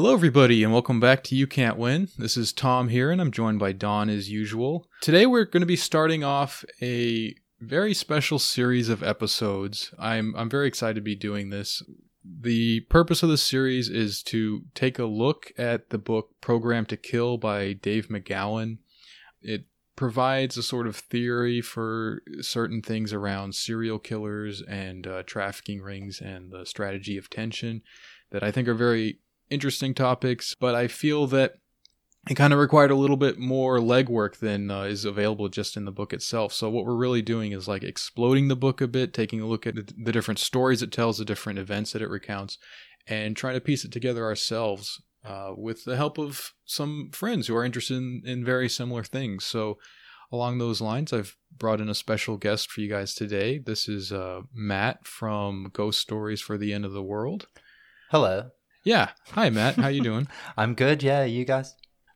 Hello, everybody, and welcome back to You Can't Win. This is Tom here, and I'm joined by Don as usual. Today, we're going to be starting off a very special series of episodes. I'm I'm very excited to be doing this. The purpose of this series is to take a look at the book Programmed to Kill by Dave McGowan. It provides a sort of theory for certain things around serial killers and uh, trafficking rings and the strategy of tension that I think are very interesting topics, but I feel that it kind of required a little bit more legwork than uh, is available just in the book itself. So what we're really doing is like exploding the book a bit, taking a look at the different stories it tells, the different events that it recounts, and trying to piece it together ourselves uh, with the help of some friends who are interested in, in very similar things. So along those lines, I've brought in a special guest for you guys today. This is uh, Matt from Ghost Stories for the End of the World. Hello. Yeah. Hi, Matt. How you doing? I'm good. Yeah, you guys?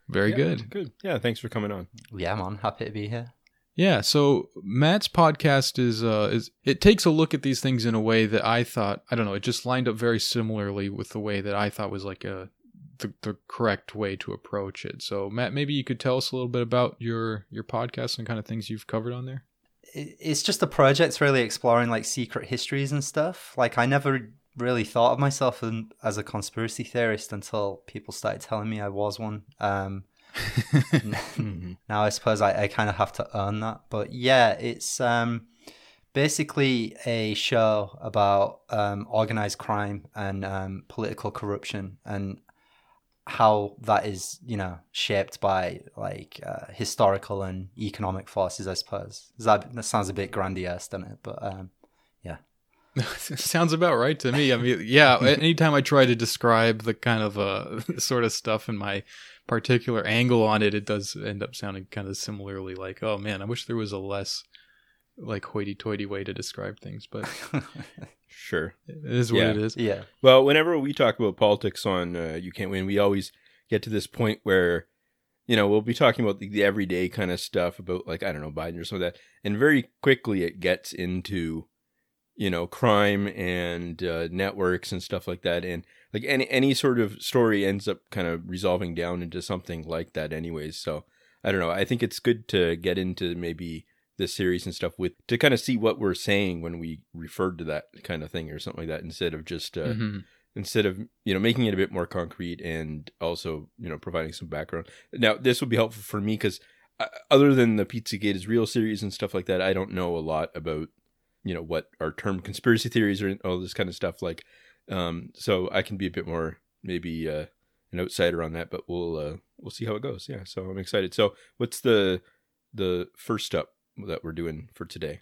Very Yeah, good. Good. Yeah, thanks for coming on. Yeah, man. Happy to be here. Yeah, so Matt's podcast is uh is it takes a look at these things in a way that I thought I don't know, it just lined up very similarly with the way that I thought was like a the, the correct way to approach it. So Matt, maybe you could tell us a little bit about your your podcast and kind of things you've covered on there. It's just a project really exploring like secret histories and stuff. Like I never really thought of myself as a conspiracy theorist until people started telling me I was one. Um, now I suppose I, I kind of have to earn that. But yeah, it's um, basically a show about um, organized crime and um, political corruption and how that is, you know, shaped by like uh, historical and economic forces. I suppose that, that sounds a bit grandiose, doesn't it? But um, Sounds about right to me. I mean, yeah, anytime I try to describe the kind of uh sort of stuff in my particular angle on it, it does end up sounding kind of similarly like, oh man, I wish there was a less like hoity-toity way to describe things, but Sure. it is what Yeah. it is. yeah, Well, whenever we talk about politics on uh, You Can't Win, we always get to this point where, you know, we'll be talking about the, the everyday kind of stuff about, like, I don't know, Biden or some of that. And very quickly it gets into, you know, crime and uh, networks and stuff like that. And, like, any, any sort of story ends up kind of resolving down into something like that, anyways. So, I don't know. I think it's good to get into maybe this series and stuff with to kind of see what we're saying when we referred to that kind of thing or something like that instead of just uh, Mhm. instead of you know making it a bit more concrete and also you know providing some background now this will be helpful for me because uh, other than the pizzagate is real series and stuff like that i don't know a lot about you know what are termed conspiracy theories or all this kind of stuff like um so i can be a bit more maybe uh an outsider on that but we'll uh we'll see how it goes. Yeah so i'm excited. So what's the the first step that we're doing for today?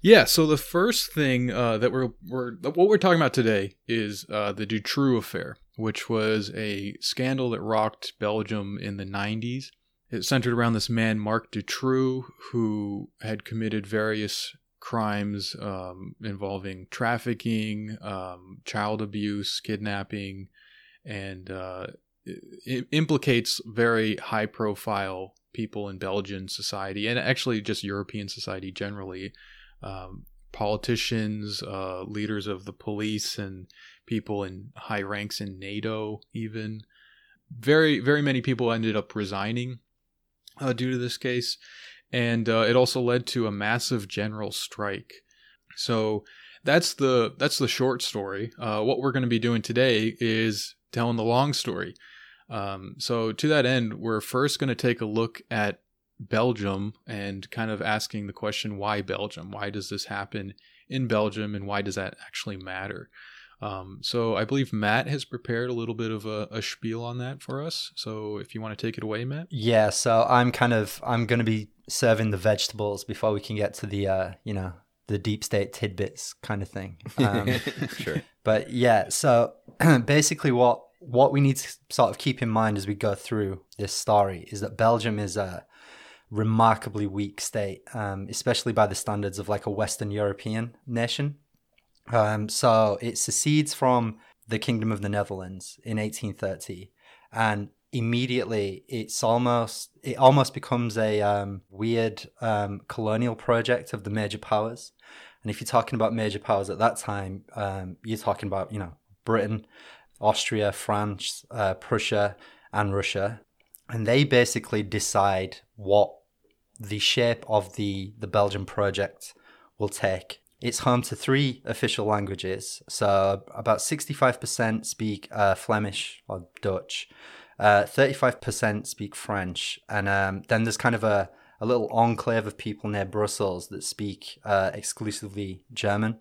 Yeah, so the first thing uh, that we're, we're what we're talking about today is uh, the Dutroux affair, which was a scandal that rocked Belgium in the 90s. It centered around this man, Marc Dutroux, who had committed various crimes um, involving trafficking, um, child abuse, kidnapping, and uh, implicates very high profile people in Belgian society and actually just European society generally um, politicians, uh, leaders of the police, and people in high ranks in NATO, even. Very, very many people ended up resigning uh, due to this case. And uh, it also led to a massive general strike. So that's the that's the short story. Uh, what we're going to be doing today is telling the long story. Um, so to that end, we're first going to take a look at Belgium and kind of asking the question why Belgium? Why does this happen in Belgium and why does that actually matter? Um, so I believe Matt has prepared a little bit of a, a spiel on that for us. So if you want to take it away, Matt. yeah. So I'm kind of I'm gonna be serving the vegetables before we can get to the uh, you know the deep state tidbits kind of thing. Um, sure But yeah, so basically what what we need to sort of keep in mind as we go through this story is that Belgium is a remarkably weak state, um, especially by the standards of like a Western European nation. Um, so it secedes from the Kingdom of the Netherlands in 1830, and immediately it's almost it almost becomes a um, weird um, colonial project of the major powers. And if you're talking about major powers at that time, um, you're talking about you know Britain, Austria, France, uh, Prussia, and Russia, and they basically decide what the shape of the the Belgian project will take. It's home to three official languages, so about sixty five percent speak uh, Flemish or Dutch, uh, thirty five percent speak French, and um, then there's kind of a a little enclave of people near Brussels that speak uh, exclusively German.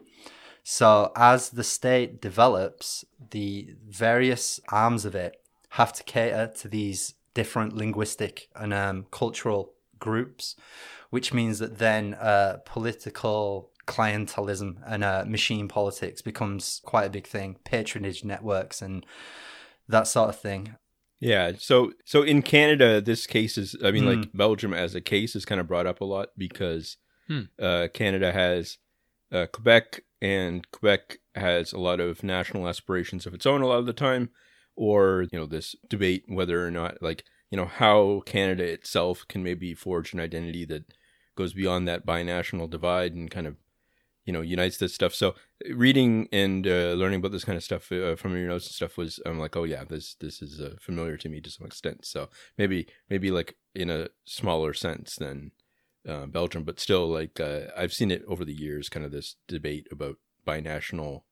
So as the state develops, the various arms of it have to cater to these different linguistic and um, cultural groups, which means that then uh, political clientelism and uh, machine politics becomes quite a big thing, patronage networks and that sort of thing. Yeah. So so in Canada, this case is I mean mm. like Belgium as a case is kind of brought up a lot because hmm. uh, Canada has uh, Quebec and Quebec has a lot of national aspirations of its own a lot of the time, or you know this debate whether or not like you know how Canada itself can maybe forge an identity that goes beyond that binational divide and kind of you know unites this stuff. So reading and uh, learning about this kind of stuff uh, from your notes and stuff was I'm like, oh yeah, this this is uh, familiar to me to some extent. So maybe maybe like in a smaller sense than uh, Belgium, but still like uh, I've seen it over the years, kind of this debate about binational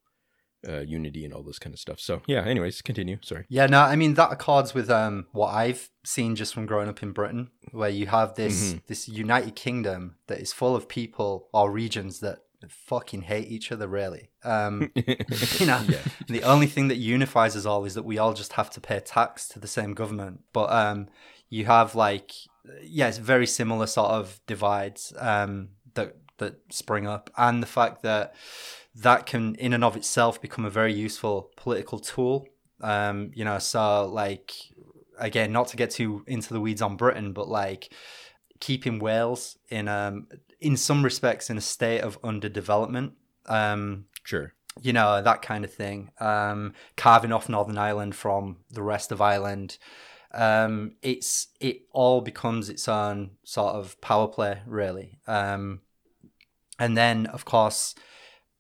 uh, unity and all this kind of stuff. So yeah. Anyways, continue. Sorry. Yeah. No, I mean that accords with um what I've seen just from growing up in Britain, where you have this mm-hmm. this United Kingdom that is full of people or regions that fucking hate each other really. Um you know yeah. the only thing that unifies us all is that we all just have to pay tax to the same government. But um you have like yeah it's very similar sort of divides um that that spring up. And the fact that that can in and of itself become a very useful political tool. Um you know so like again not to get too into the weeds on britain but like keeping wales in um in some respects in a state of underdevelopment um sure. you know that kind of thing um carving off northern ireland from the rest of ireland. Um it's it all becomes its own sort of power play really. Um and then of course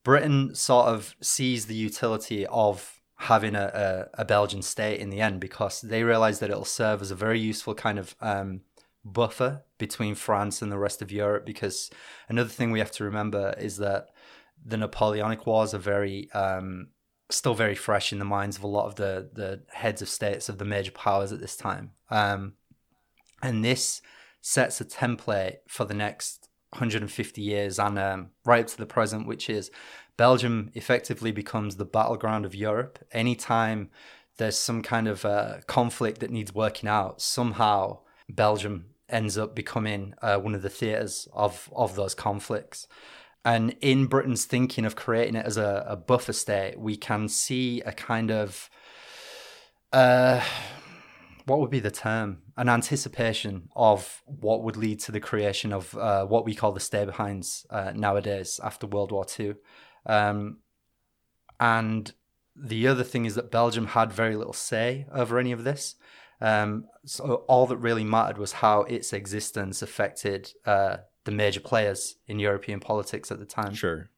Britain sort of sees the utility of having a, a, a, Belgian state in the end because they realize that it'll serve as a very useful kind of um, buffer between France and the rest of Europe. Because another thing we have to remember is that the Napoleonic Wars are very um, still very fresh in the minds of a lot of the the heads of states of the major powers at this time. Um, and this sets a template for the next 150 years and um, right up to the present, which is Belgium effectively becomes the battleground of Europe. Anytime there's some kind of uh, conflict that needs working out, somehow Belgium ends up becoming uh, one of the theatres of, of those conflicts. And in Britain's thinking of creating it as a, a buffer state, we can see a kind of uh, what would be the term? An anticipation of what would lead to the creation of uh, what we call the stay behinds uh, nowadays after World War II. Um, and the other thing is that Belgium had very little say over any of this. Um, so all that really mattered was how its existence affected uh, the major players in European politics at the time. Sure.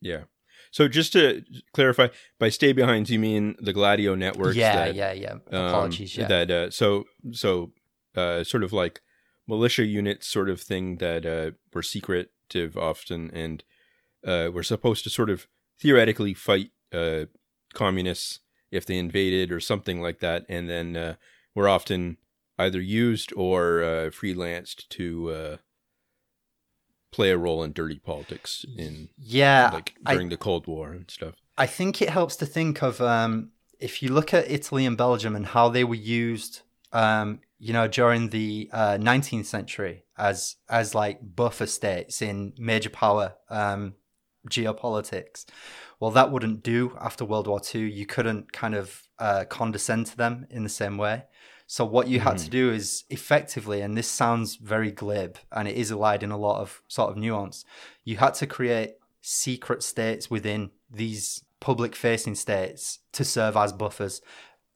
Yeah. So just to clarify, by stay behinds you mean the Gladio networks? Yeah, that, yeah, yeah. Apologies. Um, yeah. That uh, so so uh, sort of like militia units, sort of thing that uh, were secretive often, and uh, were supposed to sort of theoretically fight uh, communists if they invaded or something like that, and then uh, were often either used or uh, freelanced to uh, play a role in dirty politics in yeah like during I, the Cold War and stuff. I think it helps to think of um, if you look at Italy and Belgium and how they were used, um, you know, during the uh, 19th century as as like buffer states in major power um, geopolitics. Well, that wouldn't do after World War II. You couldn't kind of uh, condescend to them in the same way. So what you had mm. to do is effectively, and this sounds very glib, and it is allied in a lot of sort of nuance. You had to create secret states within these public-facing states to serve as buffers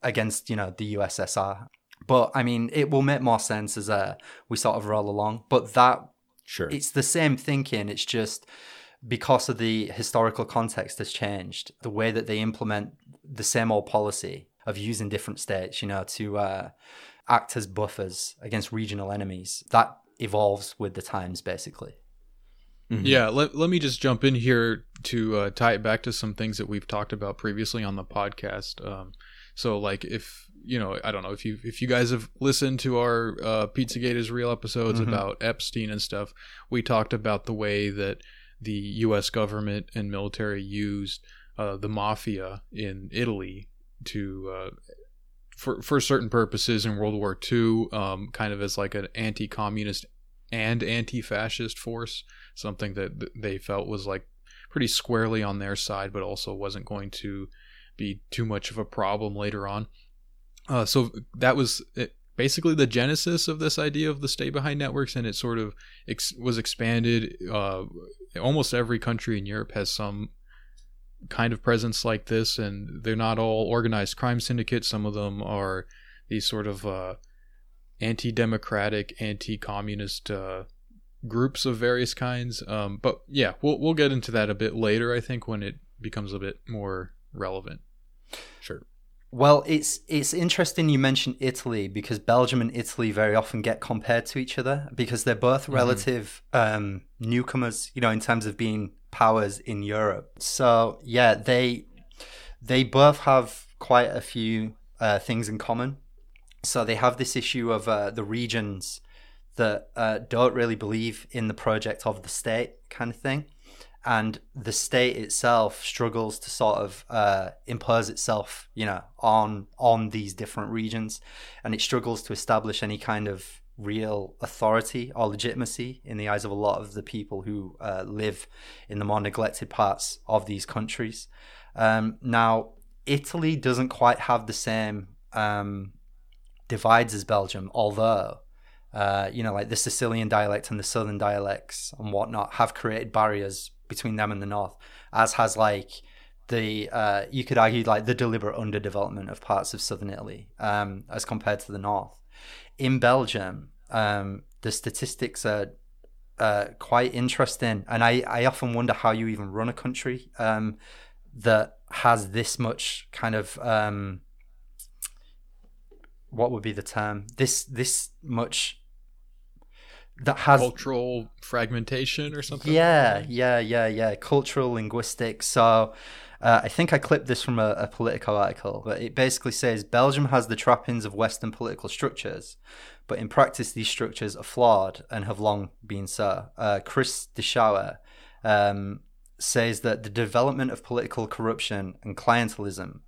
against, you know, the USSR. But I mean, it will make more sense as uh, we sort of roll along. But that, sure, it's the same thinking. It's just because of the historical context has changed, the way that they implement the same old policy of using different states, you know, to uh, act as buffers against regional enemies. That evolves with the times, basically. Mm-hmm. Yeah, let, let me just jump in here to uh, tie it back to some things that we've talked about previously on the podcast. Um, so, like, if you know, I don't know if you if you guys have listened to our uh, PizzaGate is real episodes mm-hmm. about Epstein and stuff, we talked about the way that the U.S. government and military used uh, the mafia in Italy to uh, for for certain purposes in World War II, um, kind of as like an anti-communist and anti-fascist force, something that they felt was like pretty squarely on their side, but also wasn't going to be too much of a problem later on. Uh, so that was it, basically the genesis of this idea of the stay behind networks, and it sort of ex- was expanded. Uh, almost every country in Europe has some kind of presence like this, and they're not all organized crime syndicates. Some of them are these sort of uh, anti-democratic, anti-communist uh, groups of various kinds. Um, but yeah, we'll we'll get into that a bit later. I think when it becomes a bit more relevant. Sure. Well, it's it's interesting you mentioned Italy because Belgium and Italy very often get compared to each other because they're both mm-hmm. relative um, newcomers, you know, in terms of being powers in Europe. So yeah, they they both have quite a few uh, things in common. So they have this issue of uh, the regions that uh, don't really believe in the project of the state, kind of thing and the state itself struggles to sort of uh, impose itself, you know, on on these different regions, and it struggles to establish any kind of real authority or legitimacy in the eyes of a lot of the people who uh, live in the more neglected parts of these countries. Um, now, Italy doesn't quite have the same um, divides as Belgium, although. Uh, you know, like the Sicilian dialect and the Southern dialects and whatnot have created barriers between them and the north, as has like the uh, you could argue like the deliberate underdevelopment of parts of southern Italy um, as compared to the north. In Belgium, um, the statistics are uh, quite interesting, and I, I often wonder how you even run a country um, that has this much kind of um, what would be the term this this much that has cultural fragmentation or something. Yeah, yeah, yeah, yeah. Cultural linguistics. So uh, I think I clipped this from a, a Politico article, but it basically says Belgium has the trappings of Western political structures, but in practice these structures are flawed and have long been so. Uh, Kris Deschouwer um, says that the development of political corruption and clientelism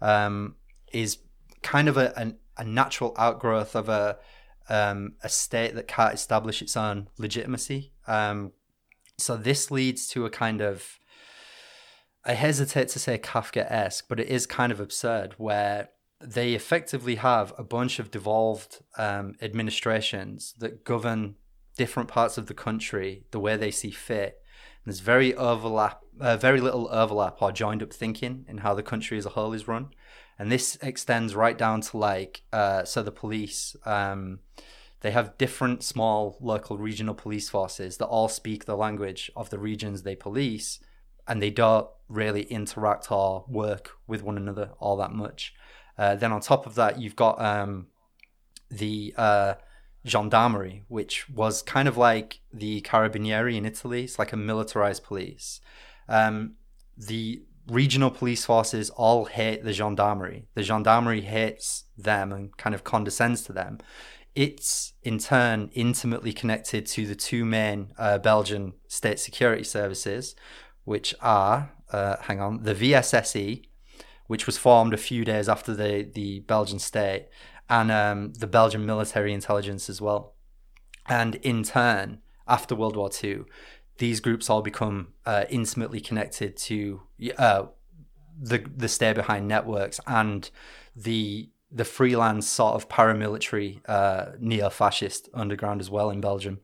um, is kind of a, a, a natural outgrowth of a um, a state that can't establish its own legitimacy. Um, so this leads to a kind of, I hesitate to say Kafka esque, but it is kind of absurd where they effectively have a bunch of devolved um, administrations that govern different parts of the country the way they see fit. And there's very overlap, uh, very little overlap or joined up thinking in how the country as a whole is run and this extends right down to like uh, so the police um, they have different small local regional police forces that all speak the language of the regions they police and they don't really interact or work with one another all that much. Uh, then on top of that you've got um, the uh, gendarmerie which was kind of like the carabinieri in italy. It's like a militarized police. Um, the regional police forces all hate the gendarmerie. The gendarmerie hates them and kind of condescends to them. It's in turn intimately connected to the two main uh, Belgian state security services, which are, uh, hang on, the VSSE, which was formed a few days after the, the Belgian state, and um, the Belgian military intelligence as well. And in turn, after World War II, these groups all become uh, intimately connected to uh, the the stay behind networks and the the freelance sort of paramilitary uh, neo-fascist underground as well in Belgium.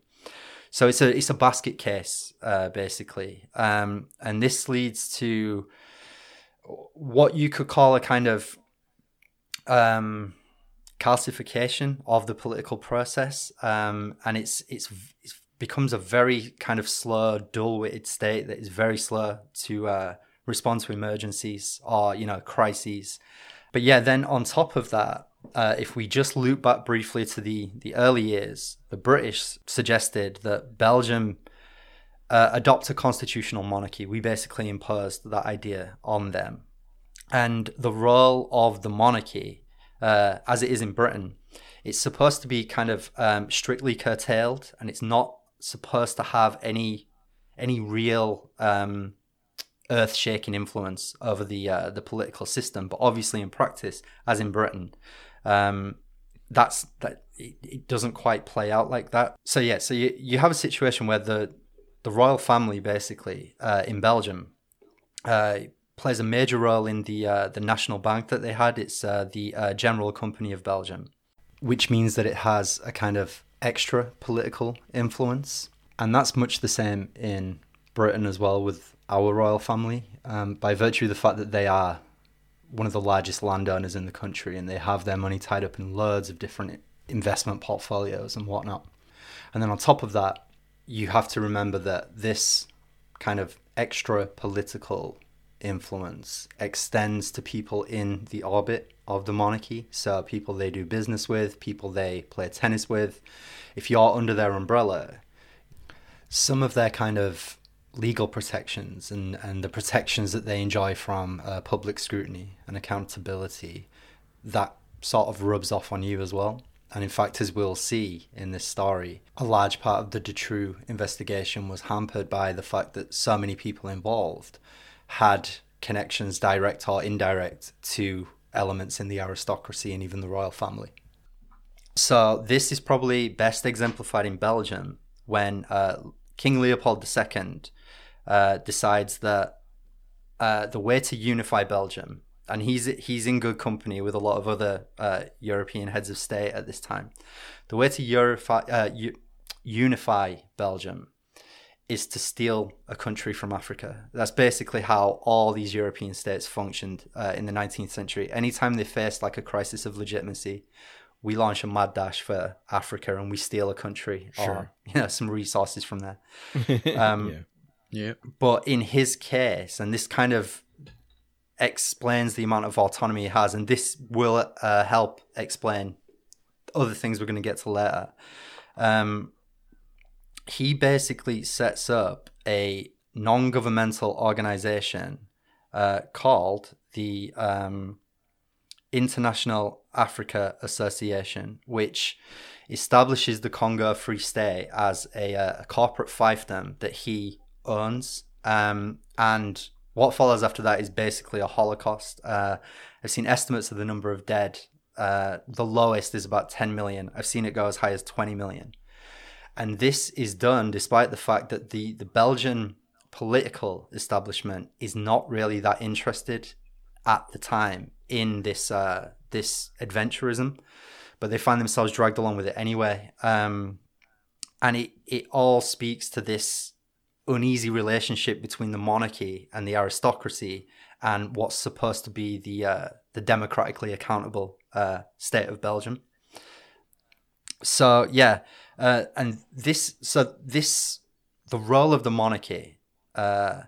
So it's a it's a basket case uh, basically, um, and this leads to what you could call a kind of um, calcification of the political process, um, and it's it's it's becomes a very kind of slow, dull-witted state that is very slow to uh, respond to emergencies or you know crises. But yeah, then on top of that, uh, if we just loop back briefly to the, the early years, the British suggested that Belgium uh, adopt a constitutional monarchy. We basically imposed that idea on them. And the role of the monarchy, uh, as it is in Britain, it's supposed to be kind of um, strictly curtailed and it's not supposed to have any any real um, earth shaking influence over the uh, the political system. But obviously, in practice, as in Britain, um, that's that it, it, doesn't quite play out like that. So yeah, so you you have a situation where the the royal family basically uh, in Belgium uh, plays a major role in the uh, the national bank that they had. It's uh, the uh, General Company of Belgium, which means that it has a kind of extra political influence, and that's much the same in Britain as well with our royal family, um, by virtue of the fact that they are one of the largest landowners in the country and they have their money tied up in loads of different investment portfolios and whatnot. And then on top of that, you have to remember that this kind of extra political influence extends to people in the orbit of the monarchy. So people they do business with, people they play tennis with. If you're under their umbrella, some of their kind of legal protections and, and the protections that they enjoy from uh, public scrutiny and accountability, that sort of rubs off on you as well. And in fact, as we'll see in this story, a large part of the Dutroux investigation was hampered by the fact that so many people involved had connections, direct or indirect, to elements in the aristocracy and even the royal family. So, this is probably best exemplified in Belgium when uh, King Leopold II uh, decides that uh, the way to unify Belgium, and he's he's in good company with a lot of other uh, European heads of state at this time. The way to unify, uh, unify Belgium is to steal a country from Africa. That's basically how all these European states functioned uh, in the 19th century. Anytime they faced like a crisis of legitimacy, we launch a mad dash for Africa and we steal a country sure. or you know some resources from there. Um, yeah. Yeah. But in his case, and this kind of explains the amount of autonomy he has, and this will uh, help explain other things we're going to get to later. Um, he basically sets up a non-governmental organization uh, called the um, International Africa Association, which establishes the Congo Free State as a, uh, a corporate fiefdom that he owns. Um, and what follows after that is basically a Holocaust. Uh, I've seen estimates of the number of dead. Uh, the lowest is about 10 million. I've seen it go as high as 20 million. And this is done despite the fact that the, the Belgian political establishment is not really that interested at the time in this uh, this adventurism, but they find themselves dragged along with it anyway. Um, and it, it all speaks to this uneasy relationship between the monarchy and the aristocracy and what's supposed to be the uh, the democratically accountable uh, state of Belgium. So yeah, uh, and this so this the role of the monarchy. Uh,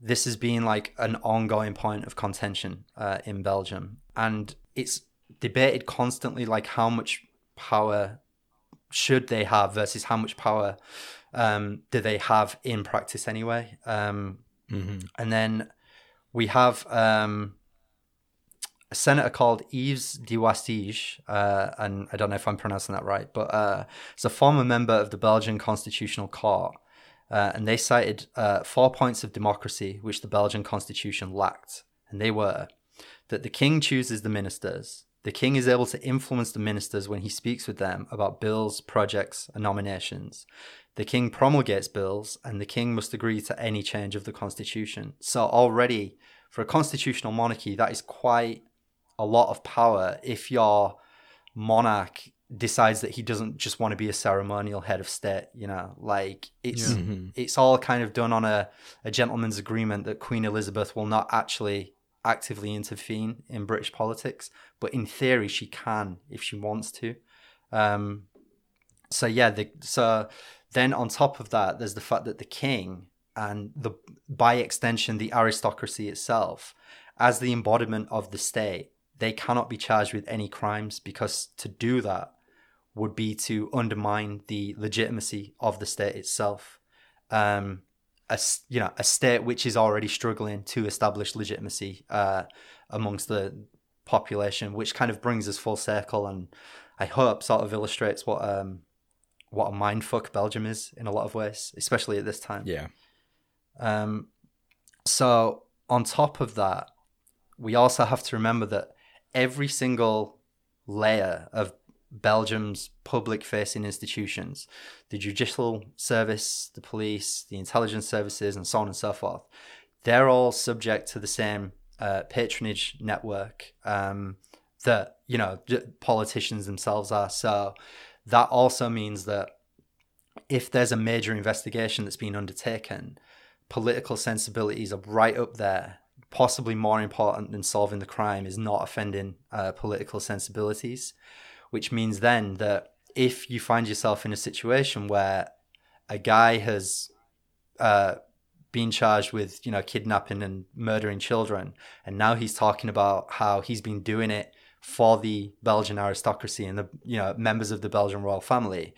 this has been like an ongoing point of contention uh, in Belgium, and it's debated constantly, like how much power should they have versus how much power um, do they have in practice anyway? Um, mm-hmm. And then we have um, a senator called Yves Duhastige, uh, and I don't know if I'm pronouncing that right, but uh, it's a former member of the Belgian Constitutional Court. Uh, and they cited uh, four points of democracy which the Belgian constitution lacked. And they were that the king chooses the ministers, the king is able to influence the ministers when he speaks with them about bills, projects, and nominations. The king promulgates bills, and the king must agree to any change of the constitution. So, already for a constitutional monarchy, that is quite a lot of power if your monarch decides that he doesn't just want to be a ceremonial head of state you know like it's mm-hmm. it's all kind of done on a, a gentleman's agreement that queen elizabeth will not actually actively intervene in British politics, but in theory she can if she wants to. Um, so yeah, the, so then on top of that, there's the fact that the king and the by extension the aristocracy itself, as the embodiment of the state, they cannot be charged with any crimes because to do that would be to undermine the legitimacy of the state itself. Um, a you know a state which is already struggling to establish legitimacy uh, amongst the population, which kind of brings us full circle, and I hope sort of illustrates what um, what a mindfuck Belgium is in a lot of ways, especially at this time. Yeah. Um, so on top of that, we also have to remember that every single layer of Belgium's public facing institutions, the judicial service, the police, the intelligence services, and so on and so forth, they're all subject to the same uh, patronage network um, that, you know, politicians themselves are. So that also means that if there's a major investigation that's been undertaken, political sensibilities are right up there. Possibly more important than solving the crime is not offending uh, political sensibilities which means then that if you find yourself in a situation where a guy has uh, been charged with you know kidnapping and murdering children, and now he's talking about how he's been doing it for the Belgian aristocracy and the you know members of the Belgian royal family,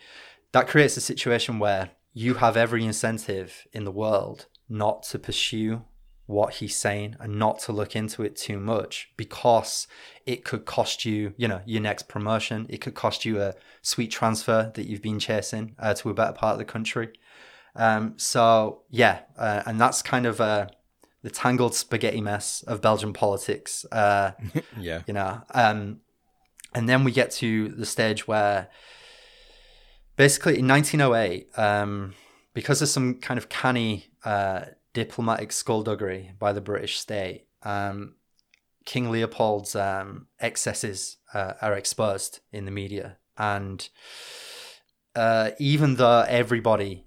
that creates a situation where you have every incentive in the world not to pursue what he's saying and not to look into it too much because it could cost you, you know, your next promotion. It could cost you a sweet transfer that you've been chasing uh, to a better part of the country. Um, so yeah, uh, and that's kind of uh, the tangled spaghetti mess of Belgian politics. Uh, yeah, you know, um, and then we get to the stage where basically in 1908, um, because of some kind of canny uh, diplomatic skullduggery by the British state, um, King Leopold's um, excesses uh, are exposed in the media. And uh, even though everybody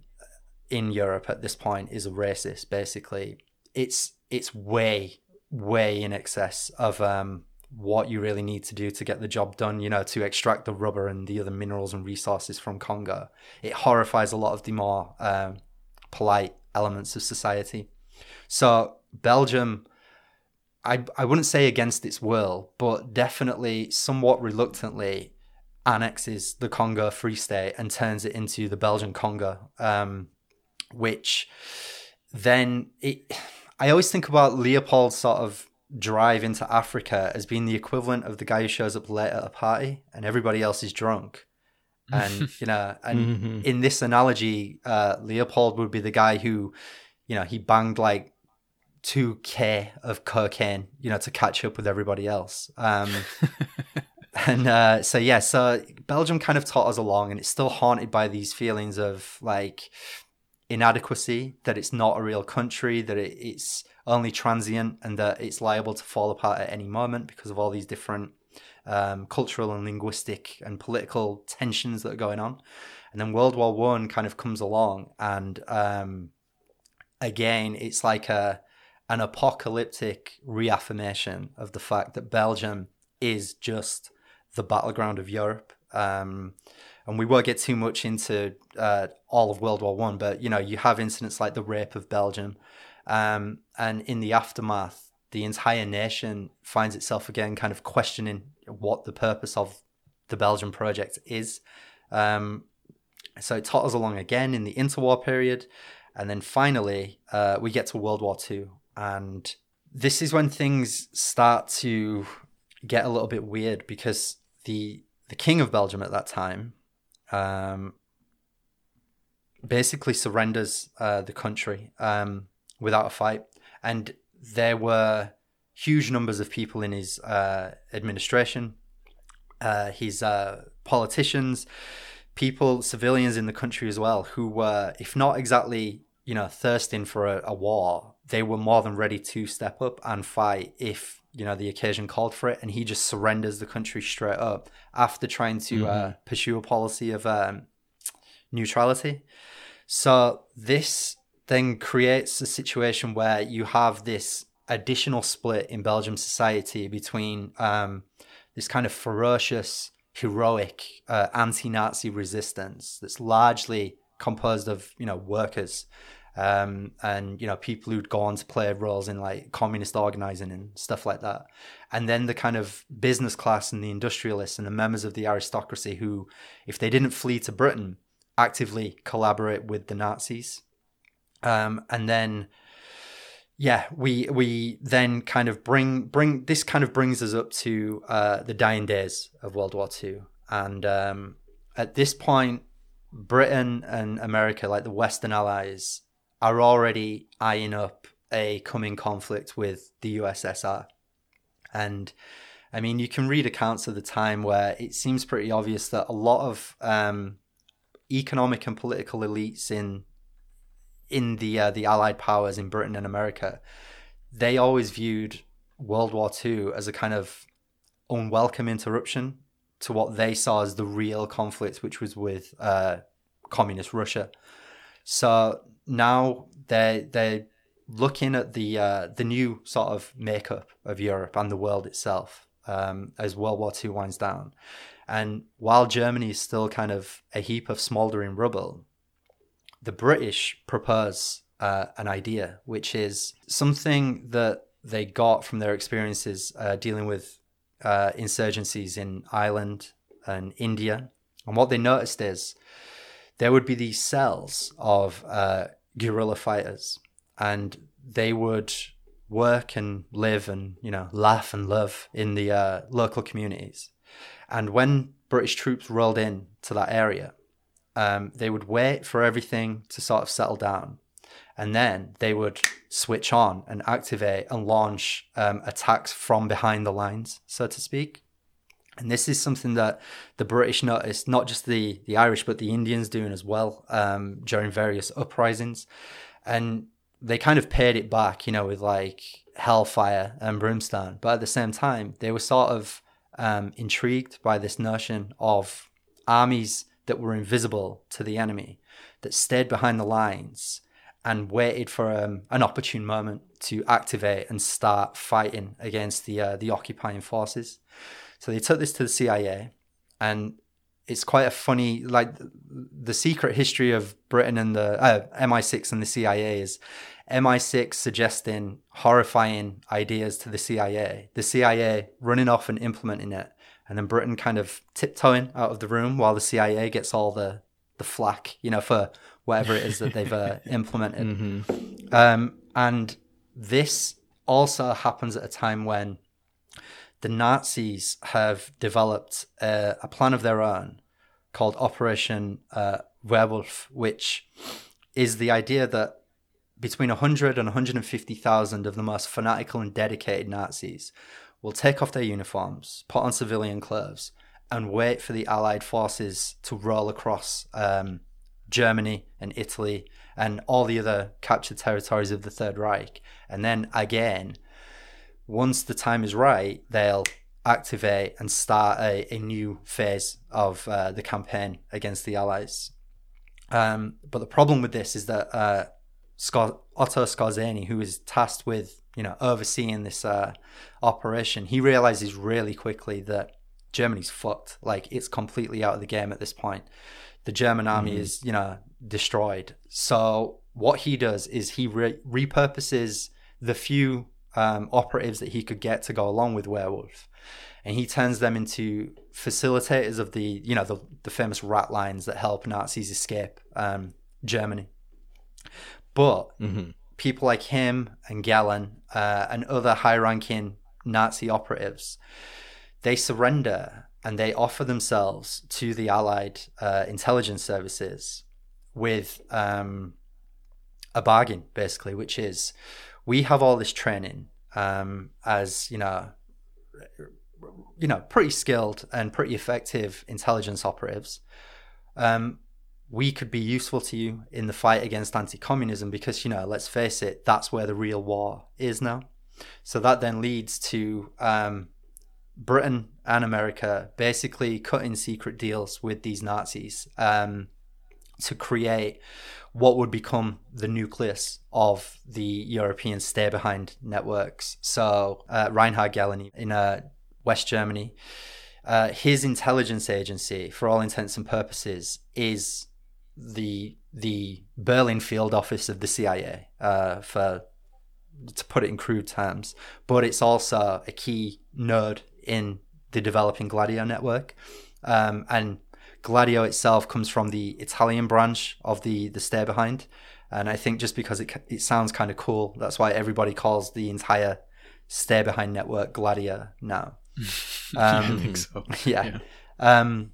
in Europe at this point is a racist, basically, it's it's way, way in excess of um, what you really need to do to get the job done, you know, to extract the rubber and the other minerals and resources from Congo. It horrifies a lot of the more um, polite elements of society. So Belgium, I I wouldn't say against its will, but definitely somewhat reluctantly annexes the Congo Free State and turns it into the Belgian Congo, um, which then it. I always think about Leopold's sort of drive into Africa as being the equivalent of the guy who shows up late at a party and everybody else is drunk and you know and mm-hmm. in this analogy uh, leopold would be the guy who you know he banged like 2k of cocaine you know to catch up with everybody else um, and uh, so yeah so belgium kind of taught us along and it's still haunted by these feelings of like inadequacy that it's not a real country that it, it's only transient and that it's liable to fall apart at any moment because of all these different um, cultural and linguistic and political tensions that are going on. And then World War One kind of comes along, and um, again, it's like a an apocalyptic reaffirmation of the fact that Belgium is just the battleground of Europe. Um, and we won't get too much into uh, all of World War One, but you know, you have incidents like the rape of Belgium, um, and in the aftermath, the entire nation finds itself again kind of questioning what the purpose of the Belgian project is. Um, so it us along again in the interwar period. And then finally, uh, we get to World War II. And this is when things start to get a little bit weird because the the king of Belgium at that time um, basically surrenders uh, the country um, without a fight. And there were huge numbers of people in his uh, administration, uh, his uh, politicians, people, civilians in the country as well, who were, if not exactly, you know, thirsting for a, a war, they were more than ready to step up and fight if you know the occasion called for it. And he just surrenders the country straight up after trying to uh, mm-hmm. uh, pursue a policy of um, neutrality. So this then creates a situation where you have this additional split in Belgium society between um, this kind of ferocious, heroic uh, anti-Nazi resistance that's largely composed of you know workers, um, and you know people who'd gone to play roles in like communist organizing and stuff like that, and then the kind of business class and the industrialists and the members of the aristocracy who, if they didn't flee to Britain, actively collaborate with the Nazis, um, and then yeah, we we then kind of bring bring this kind of brings us up to uh, the dying days of World War II, and um, at this point, Britain and America, like the Western allies, are already eyeing up a coming conflict with the USSR. And I mean, you can read accounts of the time where it seems pretty obvious that a lot of um, economic and political elites in in the uh, the Allied powers in Britain and America, they always viewed World War II as a kind of unwelcome interruption to what they saw as the real conflict, which was with uh, communist Russia. So now they they're looking at the uh, the new sort of makeup of Europe and the world itself um, as World War II winds down. And while Germany is still kind of a heap of smouldering rubble, the British propose uh, an idea, which is something that they got from their experiences uh, dealing with uh, insurgencies in Ireland and India. And what they noticed is there would be these cells of uh, guerrilla fighters, and they would work and live and you know laugh and love in the uh, local communities. And when British troops rolled in to that area, um, they would wait for everything to sort of settle down, and then they would switch on and activate and launch um, attacks from behind the lines, so to speak. And this is something that the British noticed, not just the, the Irish, but the Indians doing as well um, during various uprisings. And they kind of paid it back, you know, with like hellfire and brimstone. But at the same time, they were sort of um, intrigued by this notion of armies that were invisible to the enemy, that stayed behind the lines and waited for um, an opportune moment to activate and start fighting against the uh, the occupying forces. So they took this to the CIA, and it's quite a funny like the secret history of Britain and the uh, MI6 and the CIA is MI6 suggesting horrifying ideas to the CIA, the CIA running off and implementing it, and then Britain kind of tiptoeing out of the room while the CIA gets all the the flack, you know, for whatever it is that they've uh, implemented. Mm-hmm. Um, and this also happens at a time when the Nazis have developed a, a plan of their own called Operation uh, Werwolf, which is the idea that between 100 and 150,000 of the most fanatical and dedicated Nazis will take off their uniforms, put on civilian clothes, and wait for the Allied forces to roll across um, Germany and Italy and all the other captured territories of the Third Reich. And then again, once the time is right, they'll activate and start a, a new phase of uh, the campaign against the Allies. Um, but the problem with this is that uh, Otto Skorzeny, who is tasked with you know overseeing this uh, operation, he realizes really quickly that Germany's fucked. Like it's completely out of the game at this point. The German army mm. is you know destroyed. So what he does is he re- repurposes the few um, operatives that he could get to go along with Werewolf, and he turns them into facilitators of the you know the, the famous rat lines that help Nazis escape um, Germany. But mm-hmm. People like him and Gehlen uh, and other high-ranking Nazi operatives, they surrender and they offer themselves to the Allied uh, intelligence services with um, a bargain, basically, which is we have all this training um, as you know you know pretty skilled and pretty effective intelligence operatives. Um, we could be useful to you in the fight against anti-communism because you know let's face it that's where the real war is now so that then leads to um, britain and america basically cutting secret deals with these nazis um, to create what would become the nucleus of the European stay behind networks. So uh, Reinhard Gehlen in uh, West Germany, uh, his intelligence agency, for all intents and purposes, is the the Berlin field office of the CIA, uh, for to put it in crude terms, but it's also a key node in the developing Gladio network. Um, and Gladio itself comes from the Italian branch of the the Stay Behind, and I think just because it it sounds kind of cool, that's why everybody calls the entire Stay Behind network Gladio now. yeah, I Um, think so. Yeah. Yeah. Um,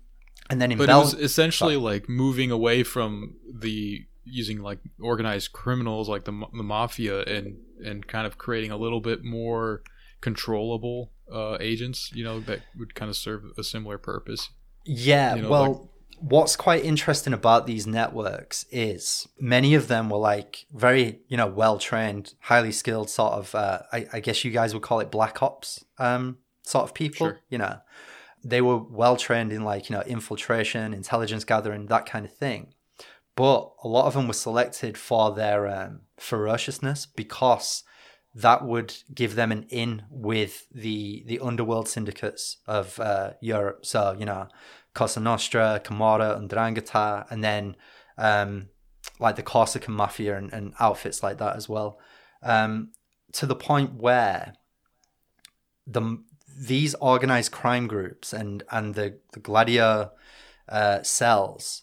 and then in But it was essentially like moving away from the using like organized criminals like the, the mafia and and kind of creating a little bit more controllable uh, agents you know that would kind of serve a similar purpose Yeah, you know, well, like- what's quite interesting about these networks is many of them were like very, you know, well trained, highly skilled sort of. Uh, I, I guess you guys would call it black ops um, sort of people. Sure. You know, they were well trained in like you know infiltration, intelligence gathering, that kind of thing. But a lot of them were selected for their um, ferociousness because that would give them an in with the the underworld syndicates of uh, Europe. So you know, Cosa Nostra, Camorra, Ndrangheta, and then um, like the Corsican mafia and, and outfits like that as well. Um, to the point where the these organized crime groups and and the the Gladio uh, cells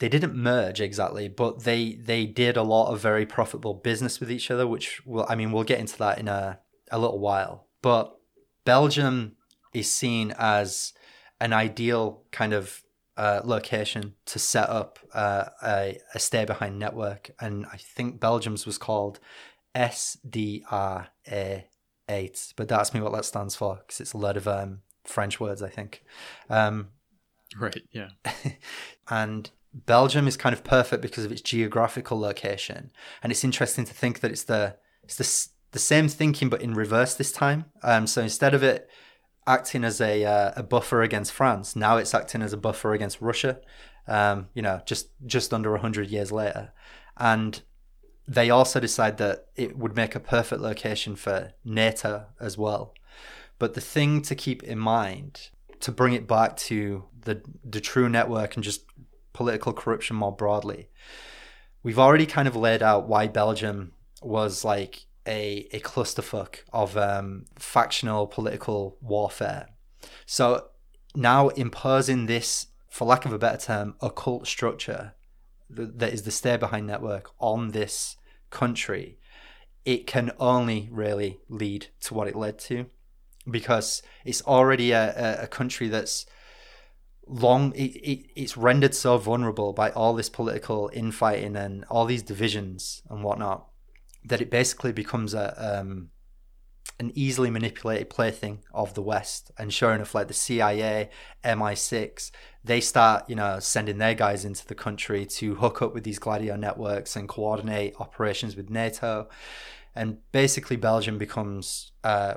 they didn't merge exactly, but they they did a lot of very profitable business with each other, which will I mean we'll get into that in a a little while. But Belgium is seen as an ideal kind of uh, location to set up uh, a, a stay behind network, and I think Belgium's was called SDRA eight, but ask me what that stands for because it's a lot of um, French words, I think. Um, right yeah and Belgium is kind of perfect because of its geographical location, and it's interesting to think that it's the it's the the same thinking but in reverse this time. Um, so instead of it acting as a uh, a buffer against France, now it's acting as a buffer against Russia. Um, you know, just just under hundred years later, and they also decide that it would make a perfect location for NATO as well. But the thing to keep in mind to bring it back to the the Dutroux network and just political corruption more broadly, we've already kind of laid out why Belgium was like a a clusterfuck of um, factional political warfare. So now imposing this, for lack of a better term, occult structure that is the stay behind network on this country, it can only really lead to what it led to because it's already a, a, country that's long it, it, it's rendered so vulnerable by all this political infighting and all these divisions and whatnot that it basically becomes a um, an easily manipulated plaything of the West. And sure enough, like the CIA, MI6, they start, you know, sending their guys into the country to hook up with these Gladio networks and coordinate operations with NATO. And basically, Belgium becomes uh,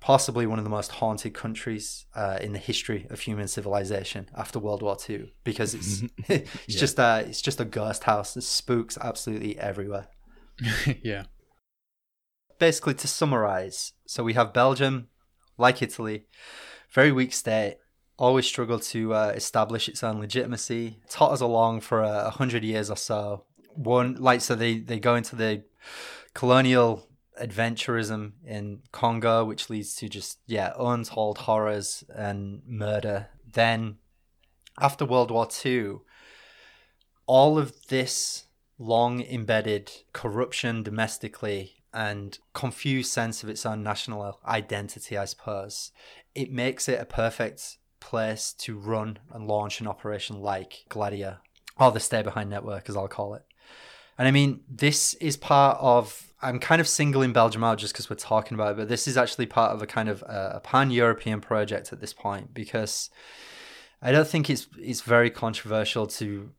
possibly one of the most haunted countries uh, in the history of human civilization after World War II because it's it's Yeah. just a it's just a ghost house. There's spooks absolutely everywhere yeah basically to summarize so we have belgium like italy very weak state always struggled to uh, establish its own legitimacy. Totters along for a uh, hundred years or so. One like so they they go into the colonial adventurism in congo which leads to just yeah untold horrors and murder. Then after world war ii all of this long embedded corruption domestically and confused sense of its own national identity, I suppose, it makes it a perfect place to run and launch an operation like Gladio, or the Stay Behind Network, as I'll call it. And I mean, this is part of. I'm kind of singling Belgium out just because we're talking about it, but this is actually part of a kind of uh, a pan European project at this point because I don't think it's it's very controversial to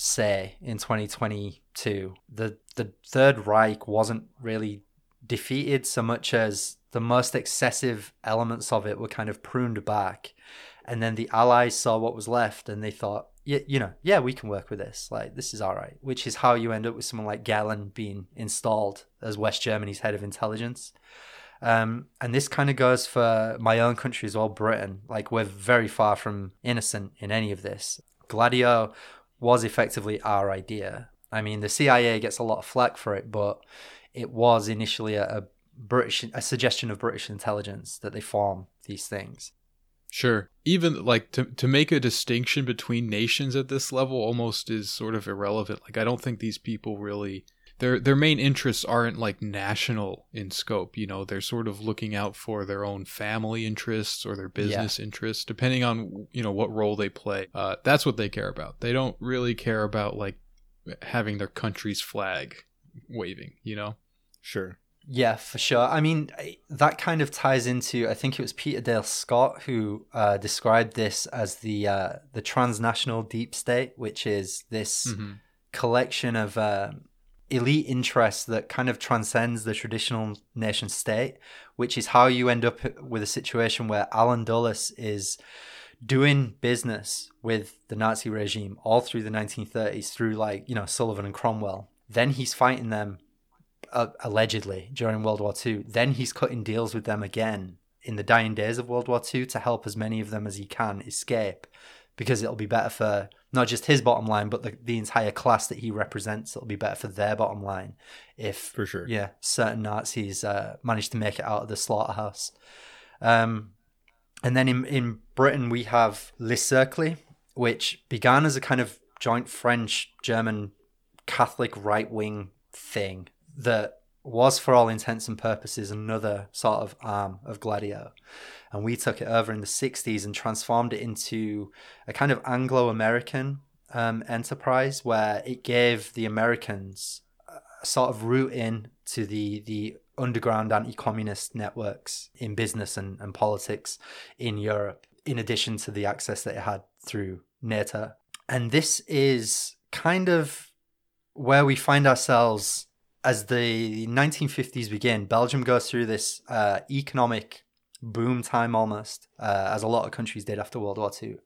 say in 2022 the the third reich wasn't really defeated so much as the most excessive elements of it were kind of pruned back. And then the allies saw what was left and they thought yeah you know yeah we can work with this. Like this is all right which is how you end up with someone like Gehlen being installed as west germany's head of intelligence. Um, and this kind of goes for my own country as well britain. Like we're very far from innocent in any of this. Gladio was effectively our idea. I mean, the CIA gets a lot of flack for it, but it was initially a, a British a suggestion of British intelligence that they form these things. Sure. Even like to to make a distinction between nations at this level almost is sort of irrelevant. Like I don't think these people really their their main interests aren't like national in scope, you know, they're sort of looking out for their own family interests or their business yeah. interests depending on you know what role they play. Uh, that's what they care about. They don't really care about like having their country's flag waving, you know. Sure. Yeah, for sure. I mean, that kind of ties into. I think it was Peter Dale Scott who uh, described this as the uh, the transnational deep state, which is this mm-hmm. collection of uh, elite interests that kind of transcends the traditional nation state. Which is how you end up with a situation where Allen Dulles is doing business with the Nazi regime all through the 1930s, through like you know Sullivan and Cromwell. Then he's fighting them uh, allegedly during World War II. Then he's cutting deals with them again in the dying days of World War II to help as many of them as he can escape because it'll be better for not just his bottom line but the, the entire class that he represents it'll be better for their bottom line if for sure. yeah certain nazis uh, manage to make it out of the slaughterhouse. Um, and then in, in britain we have Le Cercle which began as a kind of joint french german catholic right-wing thing that was, for all intents and purposes, another sort of arm of Gladio. And we took it over in the 60s and transformed it into a kind of Anglo American um, enterprise where it gave the Americans a sort of route in to the, the underground anti communist networks in business and, and politics in Europe, in addition to the access that it had through NATO. And this is kind of where we find ourselves as the 1950s begin, Belgium goes through this uh, economic boom time almost, uh, as a lot of countries did after World War II.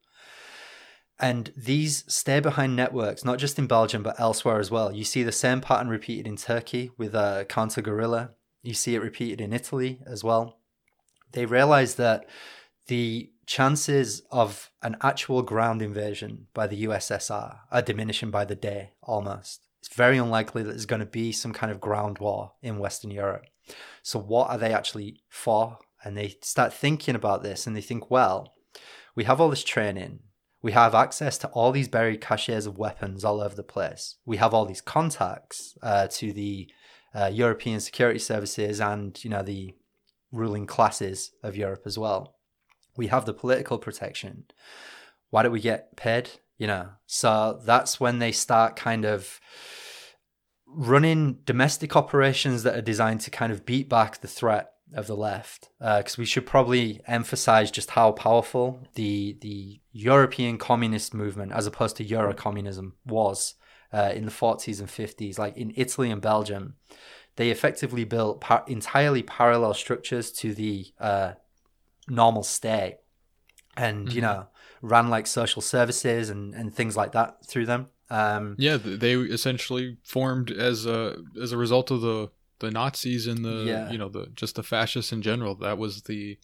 And these stay behind networks, not just in Belgium, but elsewhere as well. You see the same pattern repeated in Turkey with uh, counter guerrilla. You see it repeated in Italy as well. They realize that the chances of an actual ground invasion by the USSR are diminishing by the day almost it's very unlikely that there's going to be some kind of ground war in Western Europe. So, what are they actually for? And they start thinking about this and they think, well, we have all this training. We have access to all these buried caches of weapons all over the place. We have all these contacts uh, to the uh, European security services and, you know, the ruling classes of Europe as well. We have the political protection. Why don't we get paid? You know, so that's when they start kind of running domestic operations that are designed to kind of beat back the threat of the left because uh, we should probably emphasize just how powerful the the European communist movement as opposed to Euro communism was uh, in the 40s and 50s like in Italy and Belgium they effectively built par- entirely parallel structures to the uh, normal state and mm-hmm. you know ran like social services and, and things like that through them um, yeah, they essentially formed as a as a result of the the Nazis and the yeah. you know the just the fascists in general. That was the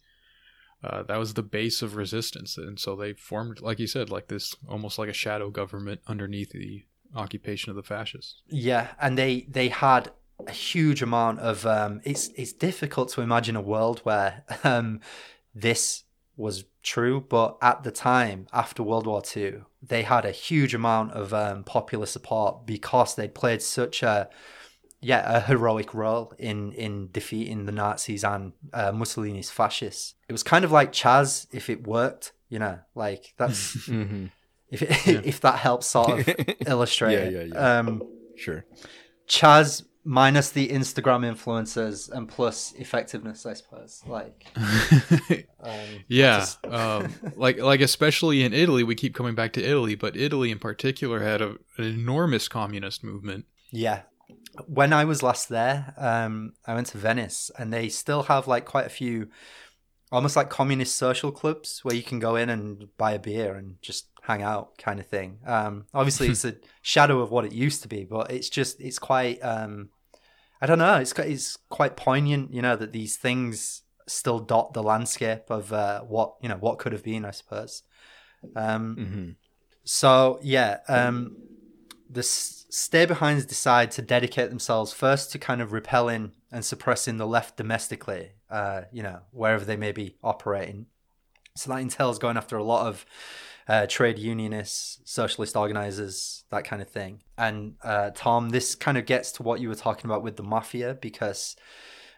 uh, that was the base of resistance, and so they formed, like you said, like this almost like a shadow government underneath the occupation of the fascists. Yeah, and they they had a huge amount of. Um, it's it's difficult to imagine a world where um, this was true, but at the time after World War II, they had a huge amount of um, popular support because they'd played such a yeah a heroic role in in defeating the Nazis and uh, Mussolini's fascists. It was kind of like Chaz if it worked, you know, like that's mm-hmm. if it, yeah. if that helps sort of illustrate. yeah, yeah, yeah. Um, sure. Chaz minus the Instagram influencers and plus effectiveness, I suppose. Like, um, yeah, just... um, like like especially in Italy, we keep coming back to Italy, but Italy in particular had a, an enormous communist movement. Yeah. When I was last there, um, I went to Venice, and they still have like quite a few, almost like communist social clubs where you can go in and buy a beer and just hang out kind of thing. Um, obviously, it's a shadow of what it used to be, but it's just it's quite. Um, I don't know. It's it's quite poignant, you know, that these things still dot the landscape of uh, what you know what could have been, I suppose. Um, mm-hmm. So yeah, um, the stay behinds decide to dedicate themselves first to kind of repelling and suppressing the left domestically, uh, you know, wherever they may be operating. So that entails going after a lot of uh, trade unionists, socialist organizers, that kind of thing. And uh, Tom, this kind of gets to what you were talking about with the mafia because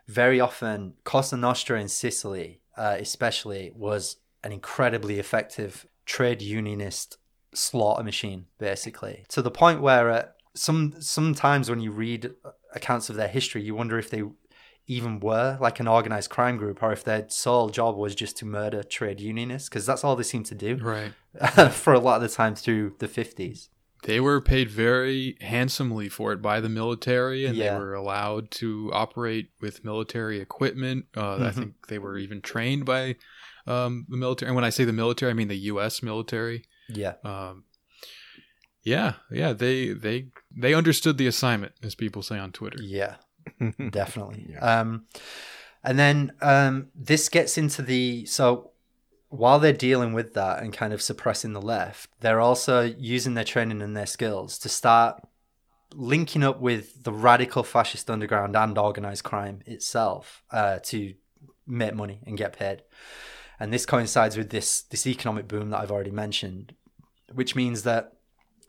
very often Cosa Nostra in Sicily, uh, especially, was an incredibly effective trade unionist slaughter machine, basically, to the point where uh, some sometimes when you read accounts of their history, you wonder if they even were like an organized crime group or if their sole job was just to murder trade unionists because that's all they seem to do Right. for a lot of the time through the 50s They were paid very handsomely for it by the military, and Yeah. they were allowed to operate with military equipment. Uh, I Mhm. think they were even trained by um, the military. And when I say the military, I mean the U.S. military. yeah Um, yeah, yeah, they they they understood the assignment, as people say on Twitter. yeah definitely Yeah. um and then um this gets into the so while they're dealing with that and kind of suppressing the left they're also using their training and their skills to start linking up with the radical fascist underground and organized crime itself uh, to make money and get paid and this coincides with this this economic boom that I've already mentioned which means that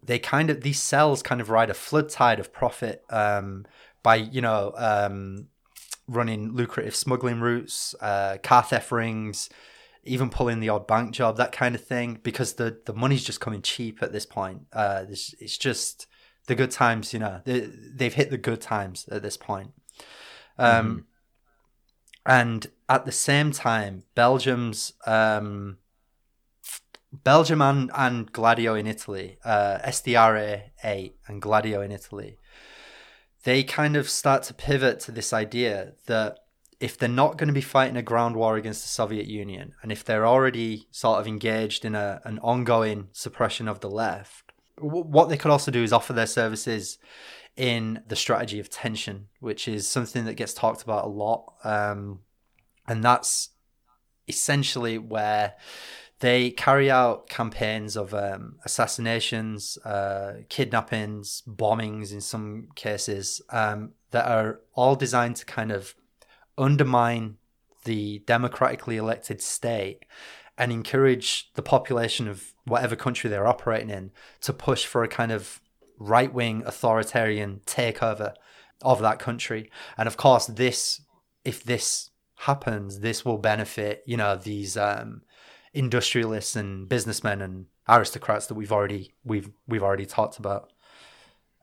they kind of these cells kind of ride a flood tide of profit um, by you know um, running lucrative smuggling routes, uh, car theft rings, even pulling the odd bank job, that kind of thing, because the the money's just coming cheap at this point. Uh, this, it's just the good times, you know, they, they've hit the good times at this point. Um, And at the same time, Belgium's um, Belgium and, and Gladio in Italy, uh, SDRA 8 and Gladio in Italy, they kind of start to pivot to this idea that if they're not going to be fighting a ground war against the Soviet Union, and if they're already sort of engaged in a, an ongoing suppression of the left, w- what they could also do is offer their services in the strategy of tension, which is something that gets talked about a lot. Um, and that's essentially where they carry out campaigns of um, assassinations, uh, kidnappings, bombings in some cases um, that are all designed to kind of undermine the democratically elected state and encourage the population of whatever country they're operating in to push for a kind of right wing authoritarian takeover of that country. And of course, this, if this happens, this will benefit, you know, these um, industrialists and businessmen and aristocrats that we've already we've we've already talked about.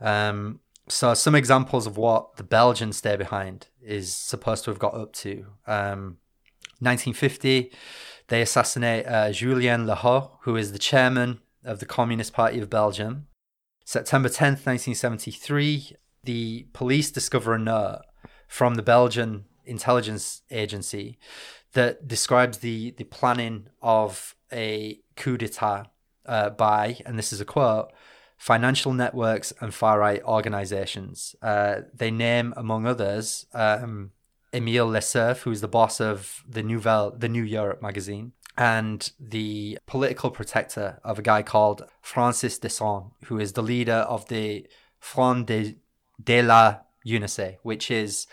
Um, so some examples of what the Belgian stay behind is supposed to have got up to. Um, 1950, they assassinate uh, Julien Lahaut, who is the chairman of the Communist Party of Belgium. September 10th, 1973, the police discover a note from the Belgian intelligence agency that describes the, the planning of a coup d'etat uh, by, and this is a quote, financial networks and far right organizations. Uh, they name, among others, um, Emile Lecerf, who's the boss of the Nouvelle, the New Europe magazine, and the political protector of a guy called Francis Dossogne, who is the leader of the Front de, de la Unité, which is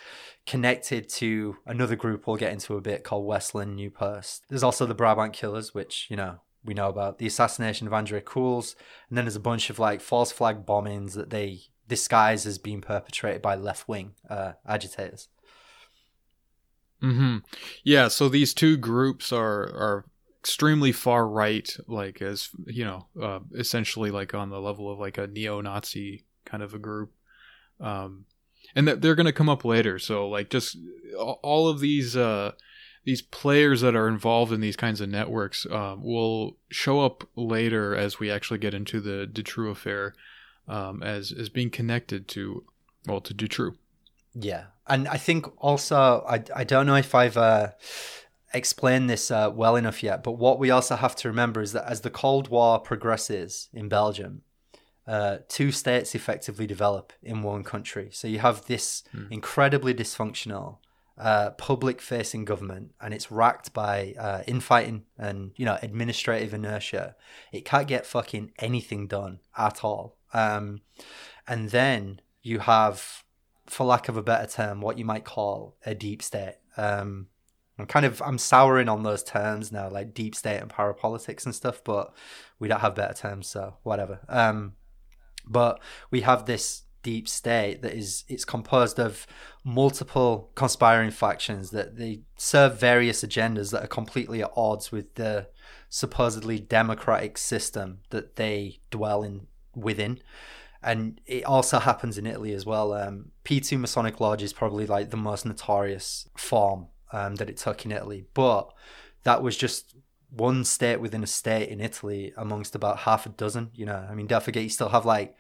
connected to another group we'll get into a bit called Westland New Post. There's also the Brabant Killers, which, you know, we know about the assassination of Andre Cools, and then there's a bunch of like false flag bombings that they disguise as being perpetrated by left wing uh, agitators. hmm Yeah, so these two groups are are extremely far right, like as you know, uh, essentially like on the level of like a neo-Nazi kind of a group, um, and that they're going to come up later. So like just all of these uh, these players that are involved in these kinds of networks um, will show up later as we actually get into the Dutroux affair um, as as being connected to well to Dutroux. Yeah, and I think also I I don't know if I've uh, explained this uh, well enough yet, but what we also have to remember is that as the Cold War progresses in Belgium, uh, two states effectively develop in one country. So you have this incredibly dysfunctional uh, public-facing government, and it's racked by uh, infighting and you know administrative inertia. It can't get fucking anything done at all. Um, and then you have, for lack of a better term, what you might call a deep state. Um, I'm kind of I'm souring on those terms now, like deep state and parapolitics and stuff, but we don't have better terms, so whatever. Um, but we have this deep state that is it's composed of multiple conspiring factions that they serve various agendas that are completely at odds with the supposedly democratic system that they dwell in within and it also happens in Italy as well. Um, P2 Masonic Lodge is probably like the most notorious form um, that it took in Italy, but that was just one state within a state in Italy amongst about half a dozen. You know, I mean, don't forget you still have like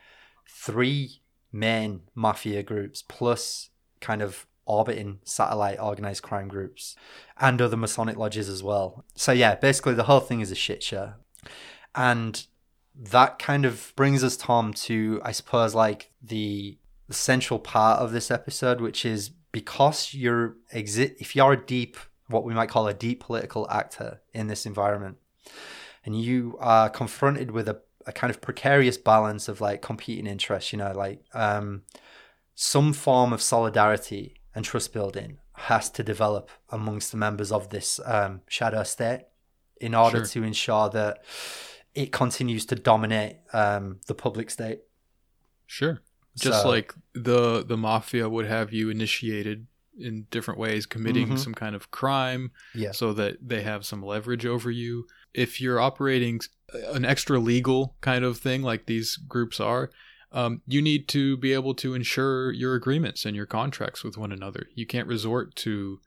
three main mafia groups plus kind of orbiting satellite organized crime groups and other Masonic lodges as well. So yeah, basically the whole thing is a shit show. And that kind of brings us, Tom, to I suppose like the, central part of this episode, which is because you're exit if you're a deep what we might call a deep political actor in this environment, and you are confronted with a, a kind of precarious balance of like competing interests, you know, like um, some form of solidarity and trust building has to develop amongst the members of this um, shadow state in order sure. to ensure that it continues to dominate um, the public state. Sure. Just so, like the the mafia would have you initiated in different ways, committing mm-hmm. some kind of crime, yeah. so that they have some leverage over you. If you're operating an extra legal kind of thing, like these groups are, um, you need to be able to ensure your agreements and your contracts with one another. You can't resort to,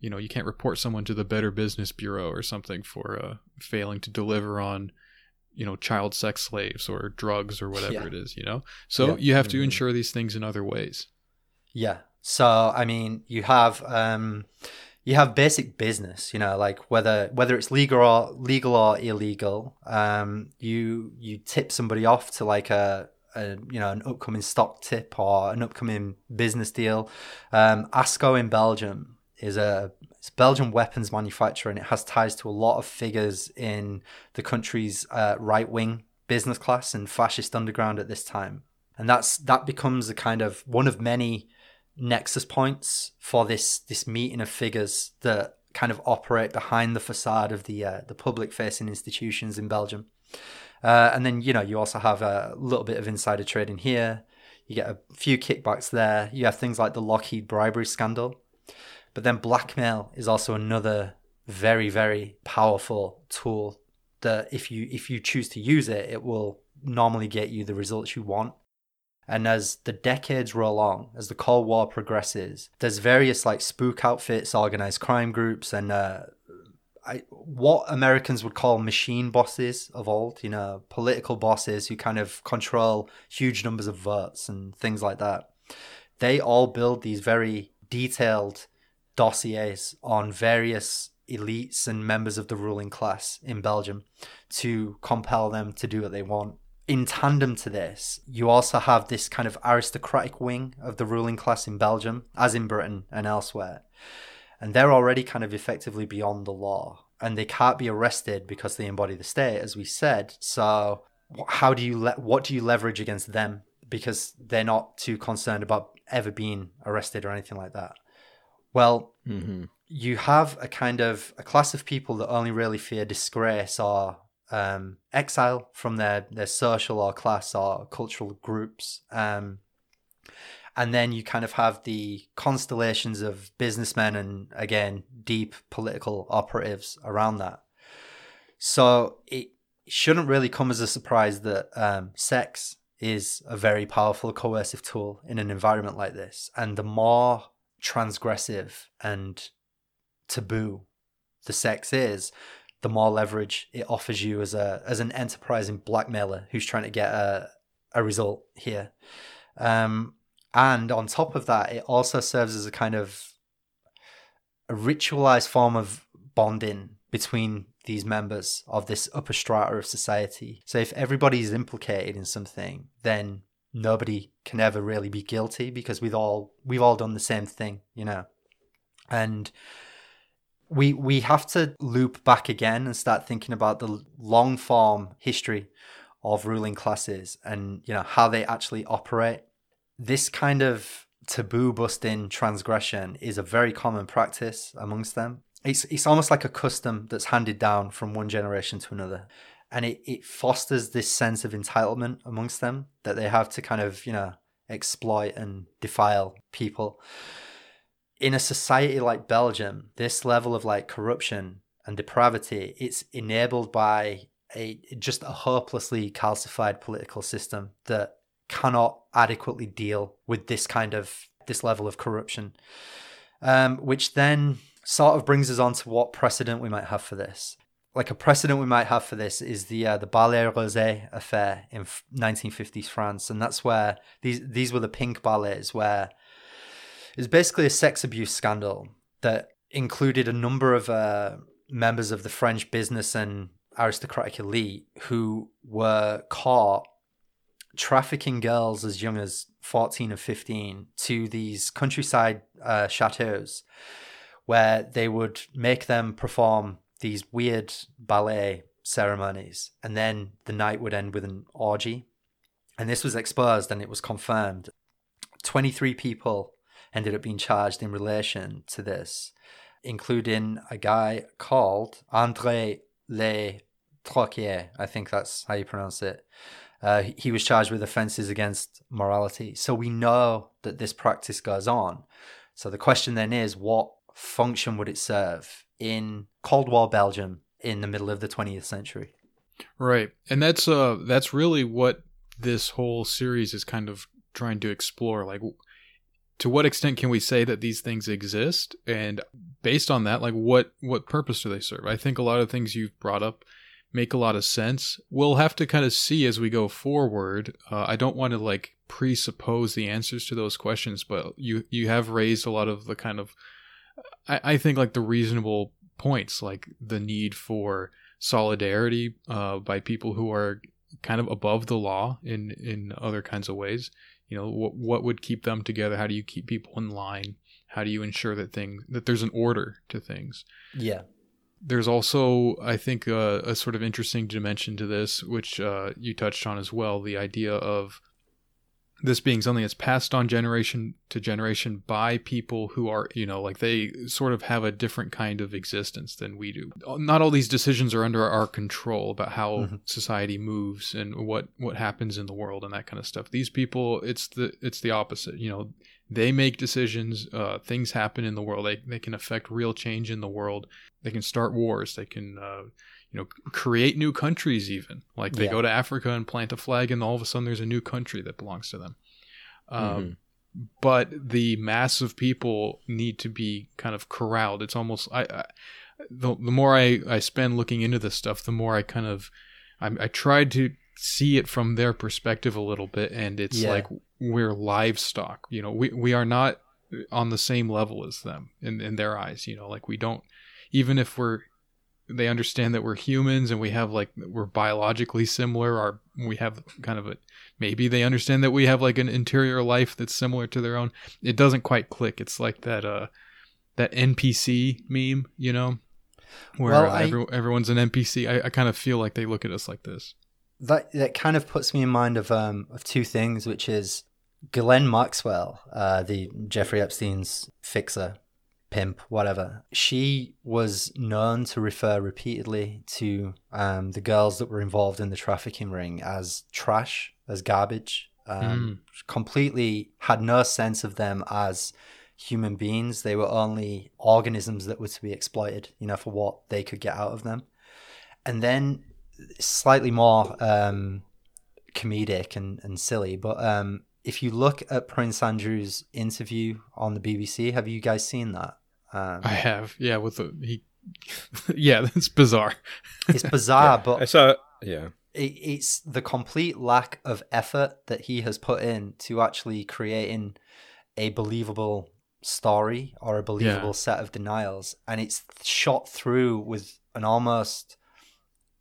you know, you can't report someone to the Better Business Bureau or something for uh, failing to deliver on you know child sex slaves or drugs or whatever yeah. it is you know so yeah. you have to mm-hmm. ensure these things in other ways yeah so i mean you have um you have basic business you know like whether whether it's legal or legal or illegal um you you tip somebody off to like a, a you know an upcoming stock tip or an upcoming business deal um asco in belgium is a it's Belgian weapons manufacturer and it has ties to a lot of figures in the country's uh, right wing business class and fascist underground at this time. And that's that becomes a kind of one of many nexus points for this this meeting of figures that kind of operate behind the facade of the uh, the public facing institutions in Belgium. Uh, and then you know you also have a little bit of insider trading here. You get a few kickbacks there. You have things like the Lockheed bribery scandal, but then blackmail is also another very very powerful tool that if you if you choose to use it, it will normally get you the results you want. And as the decades roll on, as the Cold War progresses, there's various like spook outfits, organized crime groups, and uh, I, what Americans would call machine bosses of old, you know, political bosses who kind of control huge numbers of votes and things like that. They all build these very detailed dossiers on various elites and members of the ruling class in Belgium to compel them to do what they want. In tandem to this, you also have this kind of aristocratic wing of the ruling class in Belgium, as in Britain and elsewhere. And they're already kind of effectively beyond the law and they can't be arrested because they embody the state, as we said. So, how do you le- what do you leverage against them? Because they're not too concerned about ever being arrested or anything like that. Well, mm-hmm. you have a kind of a class of people that only really fear disgrace or um, exile from their, their social or class or cultural groups. Um, and then you kind of have the constellations of businessmen and, again, deep political operatives around that. So it shouldn't really come as a surprise that um, sex is a very powerful coercive tool in an environment like this. And the more transgressive and taboo the sex is, the more leverage it offers you as a as an enterprising blackmailer who's trying to get a a result here. Um, and on top of that, it also serves as a kind of a ritualized form of bonding between these members of this upper strata of society. So if everybody is implicated in something, then nobody can ever really be guilty because we've all we've all done the same thing, you know. And we we have to loop back again and start thinking about the long form history of ruling classes and you know how they actually operate. This kind of taboo busting transgression is a very common practice amongst them. It's it's almost like a custom that's handed down from one generation to another. And it, it fosters this sense of entitlement amongst them that they have to kind of, you know, exploit and defile people. In a society like Belgium, this level of like corruption and depravity, it's enabled by a just a hopelessly calcified political system that cannot adequately deal with this kind of this level of corruption. Um, which then sort of brings us on to what precedent we might have for this. Like a precedent we might have for this is the uh, the Ballet Rosé affair in 1950s France, and that's where these these were the pink ballets where it's basically a sex abuse scandal that included a number of uh, members of the French business and aristocratic elite who were caught trafficking girls as young as 14 or 15 to these countryside uh, chateaus where they would make them perform these weird ballet ceremonies and then the night would end with an orgy. And this was exposed and it was confirmed. 23 people ended up being charged in relation to this including a guy called André Le Trocquier, I think that's how you pronounce it. Uh, he was charged with offences against morality. So we know that this practice goes on. So the question then is what function would it serve in Cold War Belgium in the middle of the 20th century? Right. And that's uh that's really what this whole series is kind of trying to explore like to what extent can we say that these things exist and based on that like what what purpose do they serve? I think a lot of things you've brought up make a lot of sense. We'll have to kind of see as we go forward. Uh, I don't want to like presuppose the answers to those questions, but you you have raised a lot of the kind of I, I think like the reasonable points, like the need for solidarity uh, by people who are kind of above the law in in other kinds of ways. You know, what what would keep them together? How do you keep people in line? How do you ensure that things that there's an order to things? Yeah there's also, I think, uh, a sort of interesting dimension to this, which uh, you touched on as well the idea of this being something that's passed on generation to generation by people who are, you know, like they sort of have a different kind of existence than we do. Not all these decisions are under our control about how mm-hmm. society moves and what what happens in the world and that kind of stuff. These people, it's the it's the opposite. You know, they make decisions. Uh, things happen in the world. They they can affect real change in the world. They can start wars. They can. Uh, you know, create new countries even. Like they yeah. go to Africa and plant a flag, and all of a sudden there's a new country that belongs to them. Um, mm-hmm. But the mass of people need to be kind of corralled. It's almost I, I the, the more I, I spend looking into this stuff, the more I kind of I, I tried to see it from their perspective a little bit, and it's yeah. like we're livestock. You know, we we are not on the same level as them in in their eyes. You know, like we don't even if we're they understand that we're humans and we have like we're biologically similar our we have kind of a maybe they understand that we have like an interior life that's similar to their own. It doesn't quite click. It's like that uh that npc meme you know where well, I, every, everyone's an npc I, I kind of feel like they look at us like this. That that kind of puts me in mind of um of two things which is Ghislaine Maxwell, uh, the Jeffrey Epstein's fixer, pimp, whatever. She was known to refer repeatedly to um, the girls that were involved in the trafficking ring as trash, as garbage. Um, mm. Completely had no sense of them as human beings. They were only organisms that were to be exploited, you know, for what they could get out of them. And then slightly more um, comedic and, and silly, but um, if you look at Prince Andrew's interview on the BBC, have you guys seen that? Um, I have, yeah. With the he, yeah, that's bizarre. it's bizarre, yeah, but I saw, yeah. It, it's the complete lack of effort that he has put in to actually creating a believable story or a believable yeah. set of denials, and it's shot through with an almost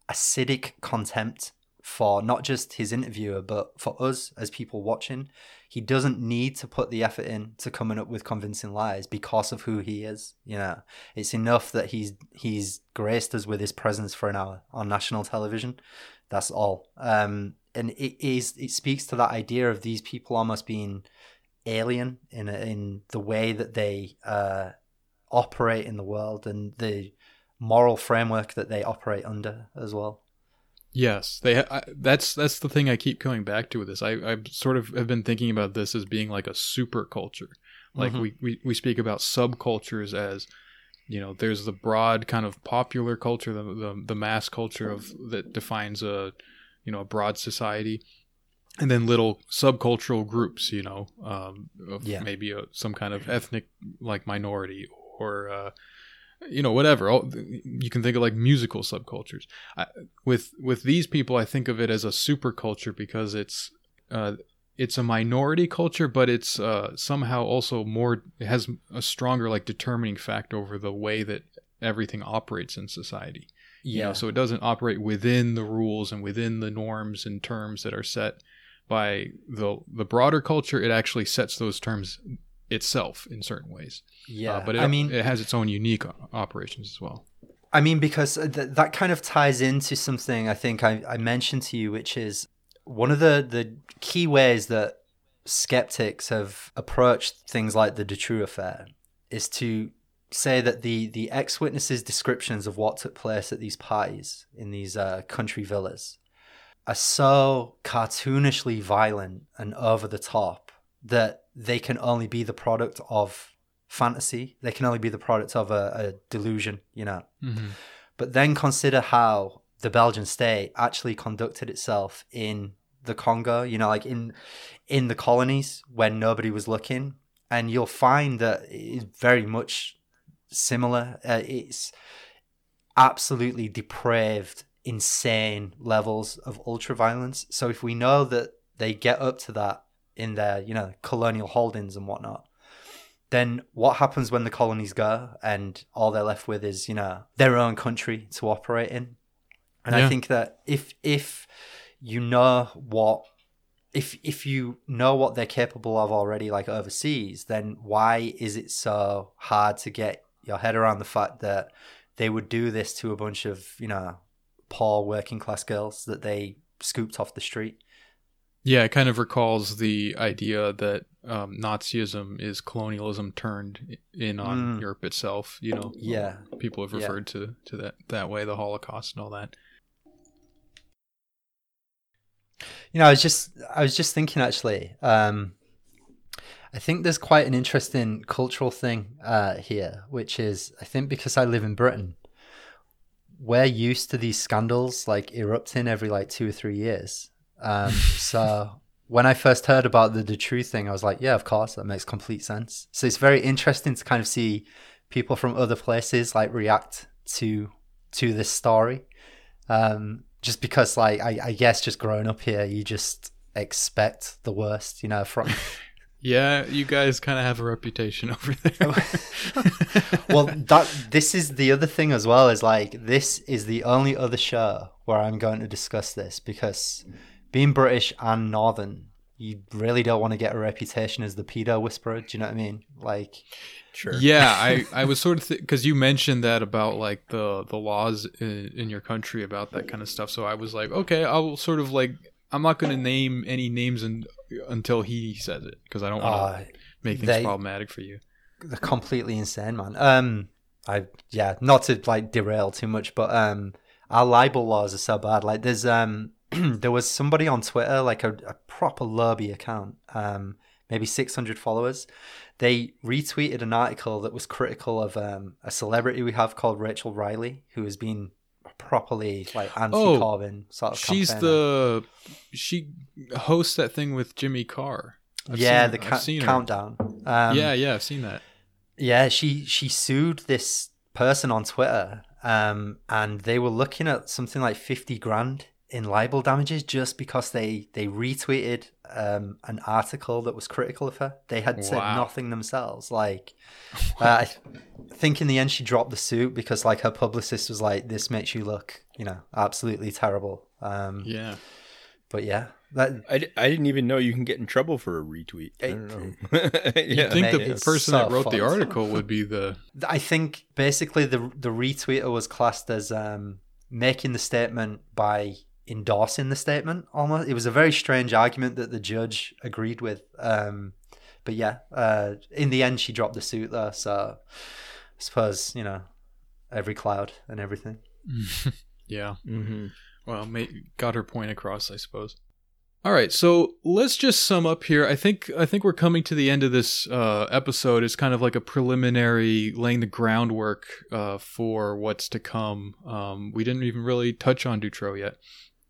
acidic contempt for not just his interviewer but for us as people watching he doesn't need to put the effort in to coming up with convincing lies because of who he is. You know, it's enough that he's he's graced us with his presence for an hour on national television. That's all. Um, and it is it speaks to that idea of these people almost being alien in in the way that they uh, operate in the world and the moral framework that they operate under as well. Yes, they. I, that's that's the thing I keep coming back to with this. I I sort of have been thinking about this as being like a super culture. Like Mhm. we, we we speak about subcultures as, you know, there's the broad kind of popular culture, the the, the mass culture of that defines a, you know, a broad society, and then little subcultural groups. You know, um, of Yeah. maybe a, some kind of ethnic like minority or. Uh, you know whatever. All- you can think of like musical subcultures. I, with with these people i think of it as a super culture because it's uh it's a minority culture but it's uh somehow also more it has a stronger like determining fact over the way that everything operates in society. You know so it doesn't operate within the rules and within the norms and terms that are set by the the broader culture. It actually sets those terms itself in certain ways yeah. uh, but it, I mean, it has its own unique operations as well I mean, because th- that kind of ties into something I think I, I mentioned to you, which is one of the, the key ways that skeptics have approached things like the Dutroux affair is to say that the, the ex witnesses' descriptions of what took place at these parties in these uh, country villas are so cartoonishly violent and over the top that they can only be the product of fantasy. They can only be the product of a, a delusion, you know. mm-hmm. But then consider how the Belgian state actually conducted itself in the Congo, you know, like in in the colonies when nobody was looking, and you'll find that it's very much similar. Uh, it's absolutely depraved, insane levels of ultra violence. So if we know that they get up to that in their, you know, colonial holdings and whatnot, then what happens when the colonies go and all they're left with is, you know, their own country to operate in? And I think that if if you know what if if you know what they're capable of already like overseas, then why is it so hard to get your head around the fact that they would do this to a bunch of, you know, poor working class girls that they scooped off the street? Yeah, it kind of recalls the idea that um, Nazism is colonialism turned in on Mm. Europe itself. You know, Yeah. people have Yeah. referred to to that that way, the Holocaust and all that. You know, I was just I was just thinking actually. Um, I think there's quite an interesting cultural thing uh, here, which is I think because I live in Britain, we're used to these scandals like erupting every like two or three years. Um, so when I first heard about the Dutroux thing, I was like, yeah, of course, that makes complete sense. So it's very interesting to kind of see people from other places like react to to this story. Um, just because, like, I, I guess just growing up here, you just expect the worst, you know, from Yeah, you guys kind of have a reputation over there. well that this is the other thing as well is like this is the only other show where i'm going to discuss this because being british and northern you really don't want to get a reputation as the pedo whisperer do you know what i mean like Sure. Yeah, I, I was sort of because you mentioned that about like the the laws in, in your country about that kind of stuff. So I was like, okay, I will sort of like I'm not going to name any names and until he says it because I don't want to uh, make things they- problematic for you. they're completely insane man um i yeah not to like derail too much but um our libel laws are so bad like there's um there was somebody on twitter like a, a proper lobby account um maybe 600 followers they retweeted an article that was critical of um a celebrity we have called rachel riley who has been properly like anti-corbyn sort of She's campaigner. the she hosts that thing with Jimmy Carr. I've yeah seen- the ca- countdown um yeah, yeah, I've seen that. Yeah, she she sued this person on Twitter, um, and they were looking at something like fifty grand in libel damages just because they they retweeted um, an article that was critical of her. They had said Wow. nothing themselves. Like, uh, I think in the end she dropped the suit because like her publicist was like, "This makes you look, you know, absolutely terrible." Um, Yeah. but yeah, that I, d- I didn't even know you can get in trouble for a retweet. I don't know. You yeah. think Mate, the person so that wrote the article would be the I think basically the the retweeter was classed as um, making the statement by endorsing the statement. Almost, it was a very strange argument that the judge agreed with. Um, but yeah, uh, in the end, she dropped the suit though. So I suppose you know every cloud and everything. yeah. hmm Well, ma- got her point across, I suppose. All right, so let's just sum up here. I think I think we're coming to the end of this uh, episode. It's kind of like a preliminary laying the groundwork uh, for what's to come. Um, we didn't even really touch on Dutroux yet,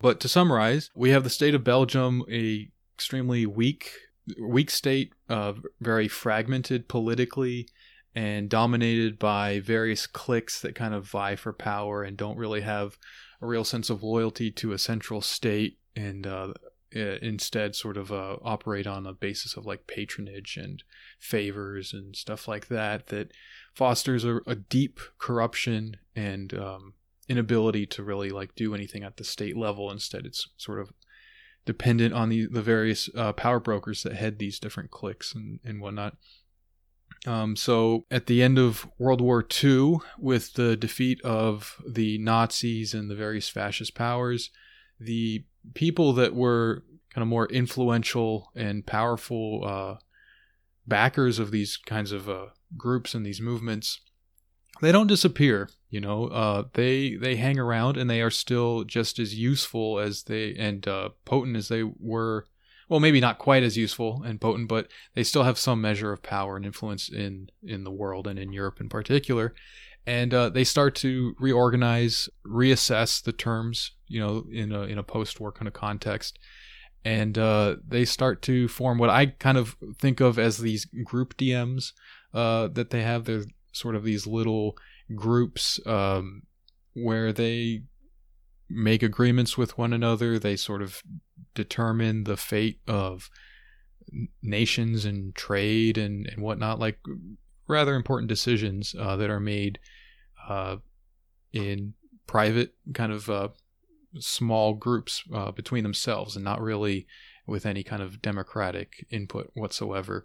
but to summarize, we have the state of Belgium, a extremely weak weak state, uh, very fragmented politically, and dominated by various cliques that kind of vie for power and don't really have a real sense of loyalty to a central state and uh, instead sort of uh, operate on a basis of like patronage and favors and stuff like that that fosters a, a deep corruption and um, inability to really like do anything at the state level instead it's sort of dependent on the, the various uh, power brokers that head these different cliques and, and whatnot um, so at the end of World War II, with the defeat of the Nazis and the various fascist powers, the people that were kind of more influential and powerful uh, backers of these kinds of uh, groups and these movements, they don't disappear. You know, uh, they they hang around and they are still just as useful as they and uh, potent as they were. Well maybe not quite as useful and potent but they still have some measure of power and influence in in the world and in Europe in particular. And uh, they start to reorganize reassess the terms you know in a in a post-war kind of context. And uh, they start to form what I kind of think of as these group DMs uh, that they have. They're sort of these little groups um, where they make agreements with one another. They sort of determine the fate of nations and trade and, and whatnot, like rather important decisions uh, that are made uh, in private kind of uh, small groups uh, between themselves and not really with any kind of democratic input whatsoever.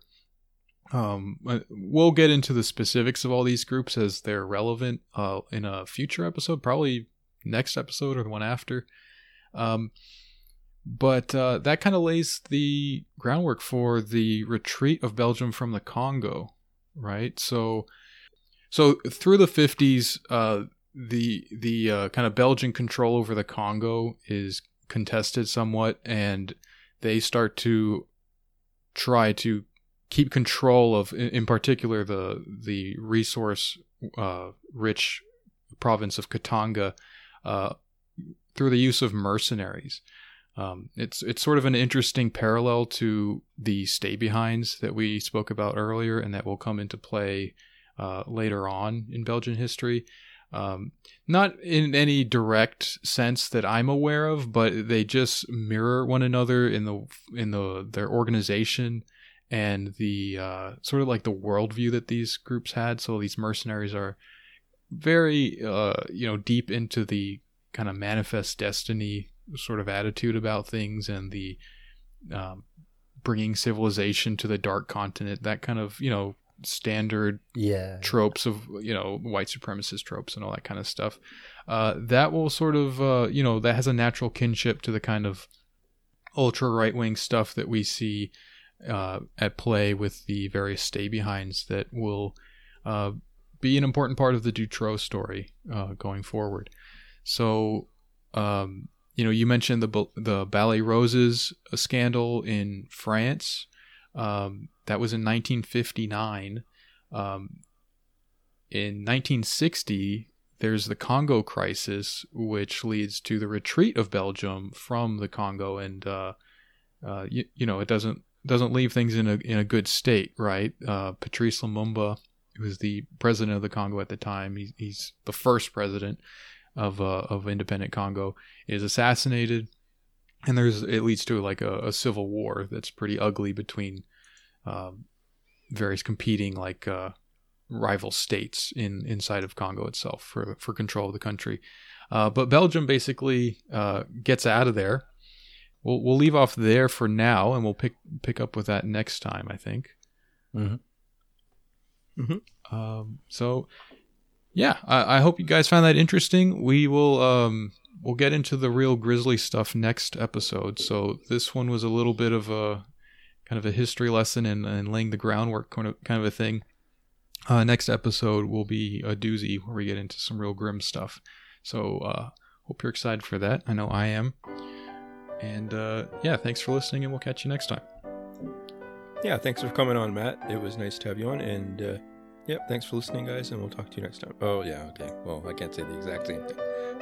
Um, we'll get into the specifics of all these groups as they're relevant uh, in a future episode, probably next episode or the one after. Um, but uh, that kind of lays the groundwork for the retreat of Belgium from the Congo, right? So, so through the fifties, uh, the the uh, kind of Belgian control over the Congo is contested somewhat, and they start to try to keep control of, in particular, the the resource uh, rich province of Katanga uh, through the use of mercenaries. Um, it's it's sort of an interesting parallel to the stay behinds that we spoke about earlier, and that will come into play uh, later on in Belgian history. Um, not in any direct sense that I'm aware of, but they just mirror one another in the in the their organization and the uh, sort of like the worldview that these groups had. So these mercenaries are very uh, you know deep into the kind of manifest destiny sort of attitude about things and the um, bringing civilization to the dark continent. That kind of you know standard Yeah. tropes of you know white supremacist tropes and all that kind of stuff uh, that will sort of uh, you know that has a natural kinship to the kind of ultra right wing stuff that we see uh, at play with the various stay behinds that will uh, be an important part of the Dutroux story uh, going forward. So, um, you know, you mentioned the the Ballets Roses scandal in France. Um, that was in 1959. Um, in 1960, there's the Congo crisis, which leads to the retreat of Belgium from the Congo, and uh, uh, you, you know it doesn't doesn't leave things in a in a good state, right? Uh, Patrice Lumumba, who was the president of the Congo at the time, he, he's the first president of uh, of independent Congo, is assassinated, and there's it leads to like a, a civil war that's pretty ugly between um, various competing like uh, rival states in inside of Congo itself for for control of the country. Uh, but Belgium basically uh, gets out of there we'll we'll leave off there for now, and we'll pick pick up with that next time. I think. Mhm. Mhm. Um, so, yeah, I, I hope you guys found that interesting. We will um we'll get into the real grisly stuff next episode. So this one was a little bit of a kind of a history lesson and, and laying the groundwork kind of kind of a thing. Uh, next episode will be a doozy where we get into some real grim stuff. So uh, hope you're excited for that. I know I am. And uh, yeah, thanks for listening, and we'll catch you next time. Yeah, thanks for coming on, Matt. It was nice to have you on, and uh, yeah, thanks for listening, guys, and we'll talk to you next time. Oh yeah, okay. Well, I can't say the exact same thing,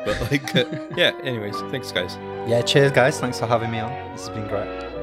but like, uh, yeah. Anyways, thanks, guys. Yeah, cheers, guys. Thanks for having me on. This has been great.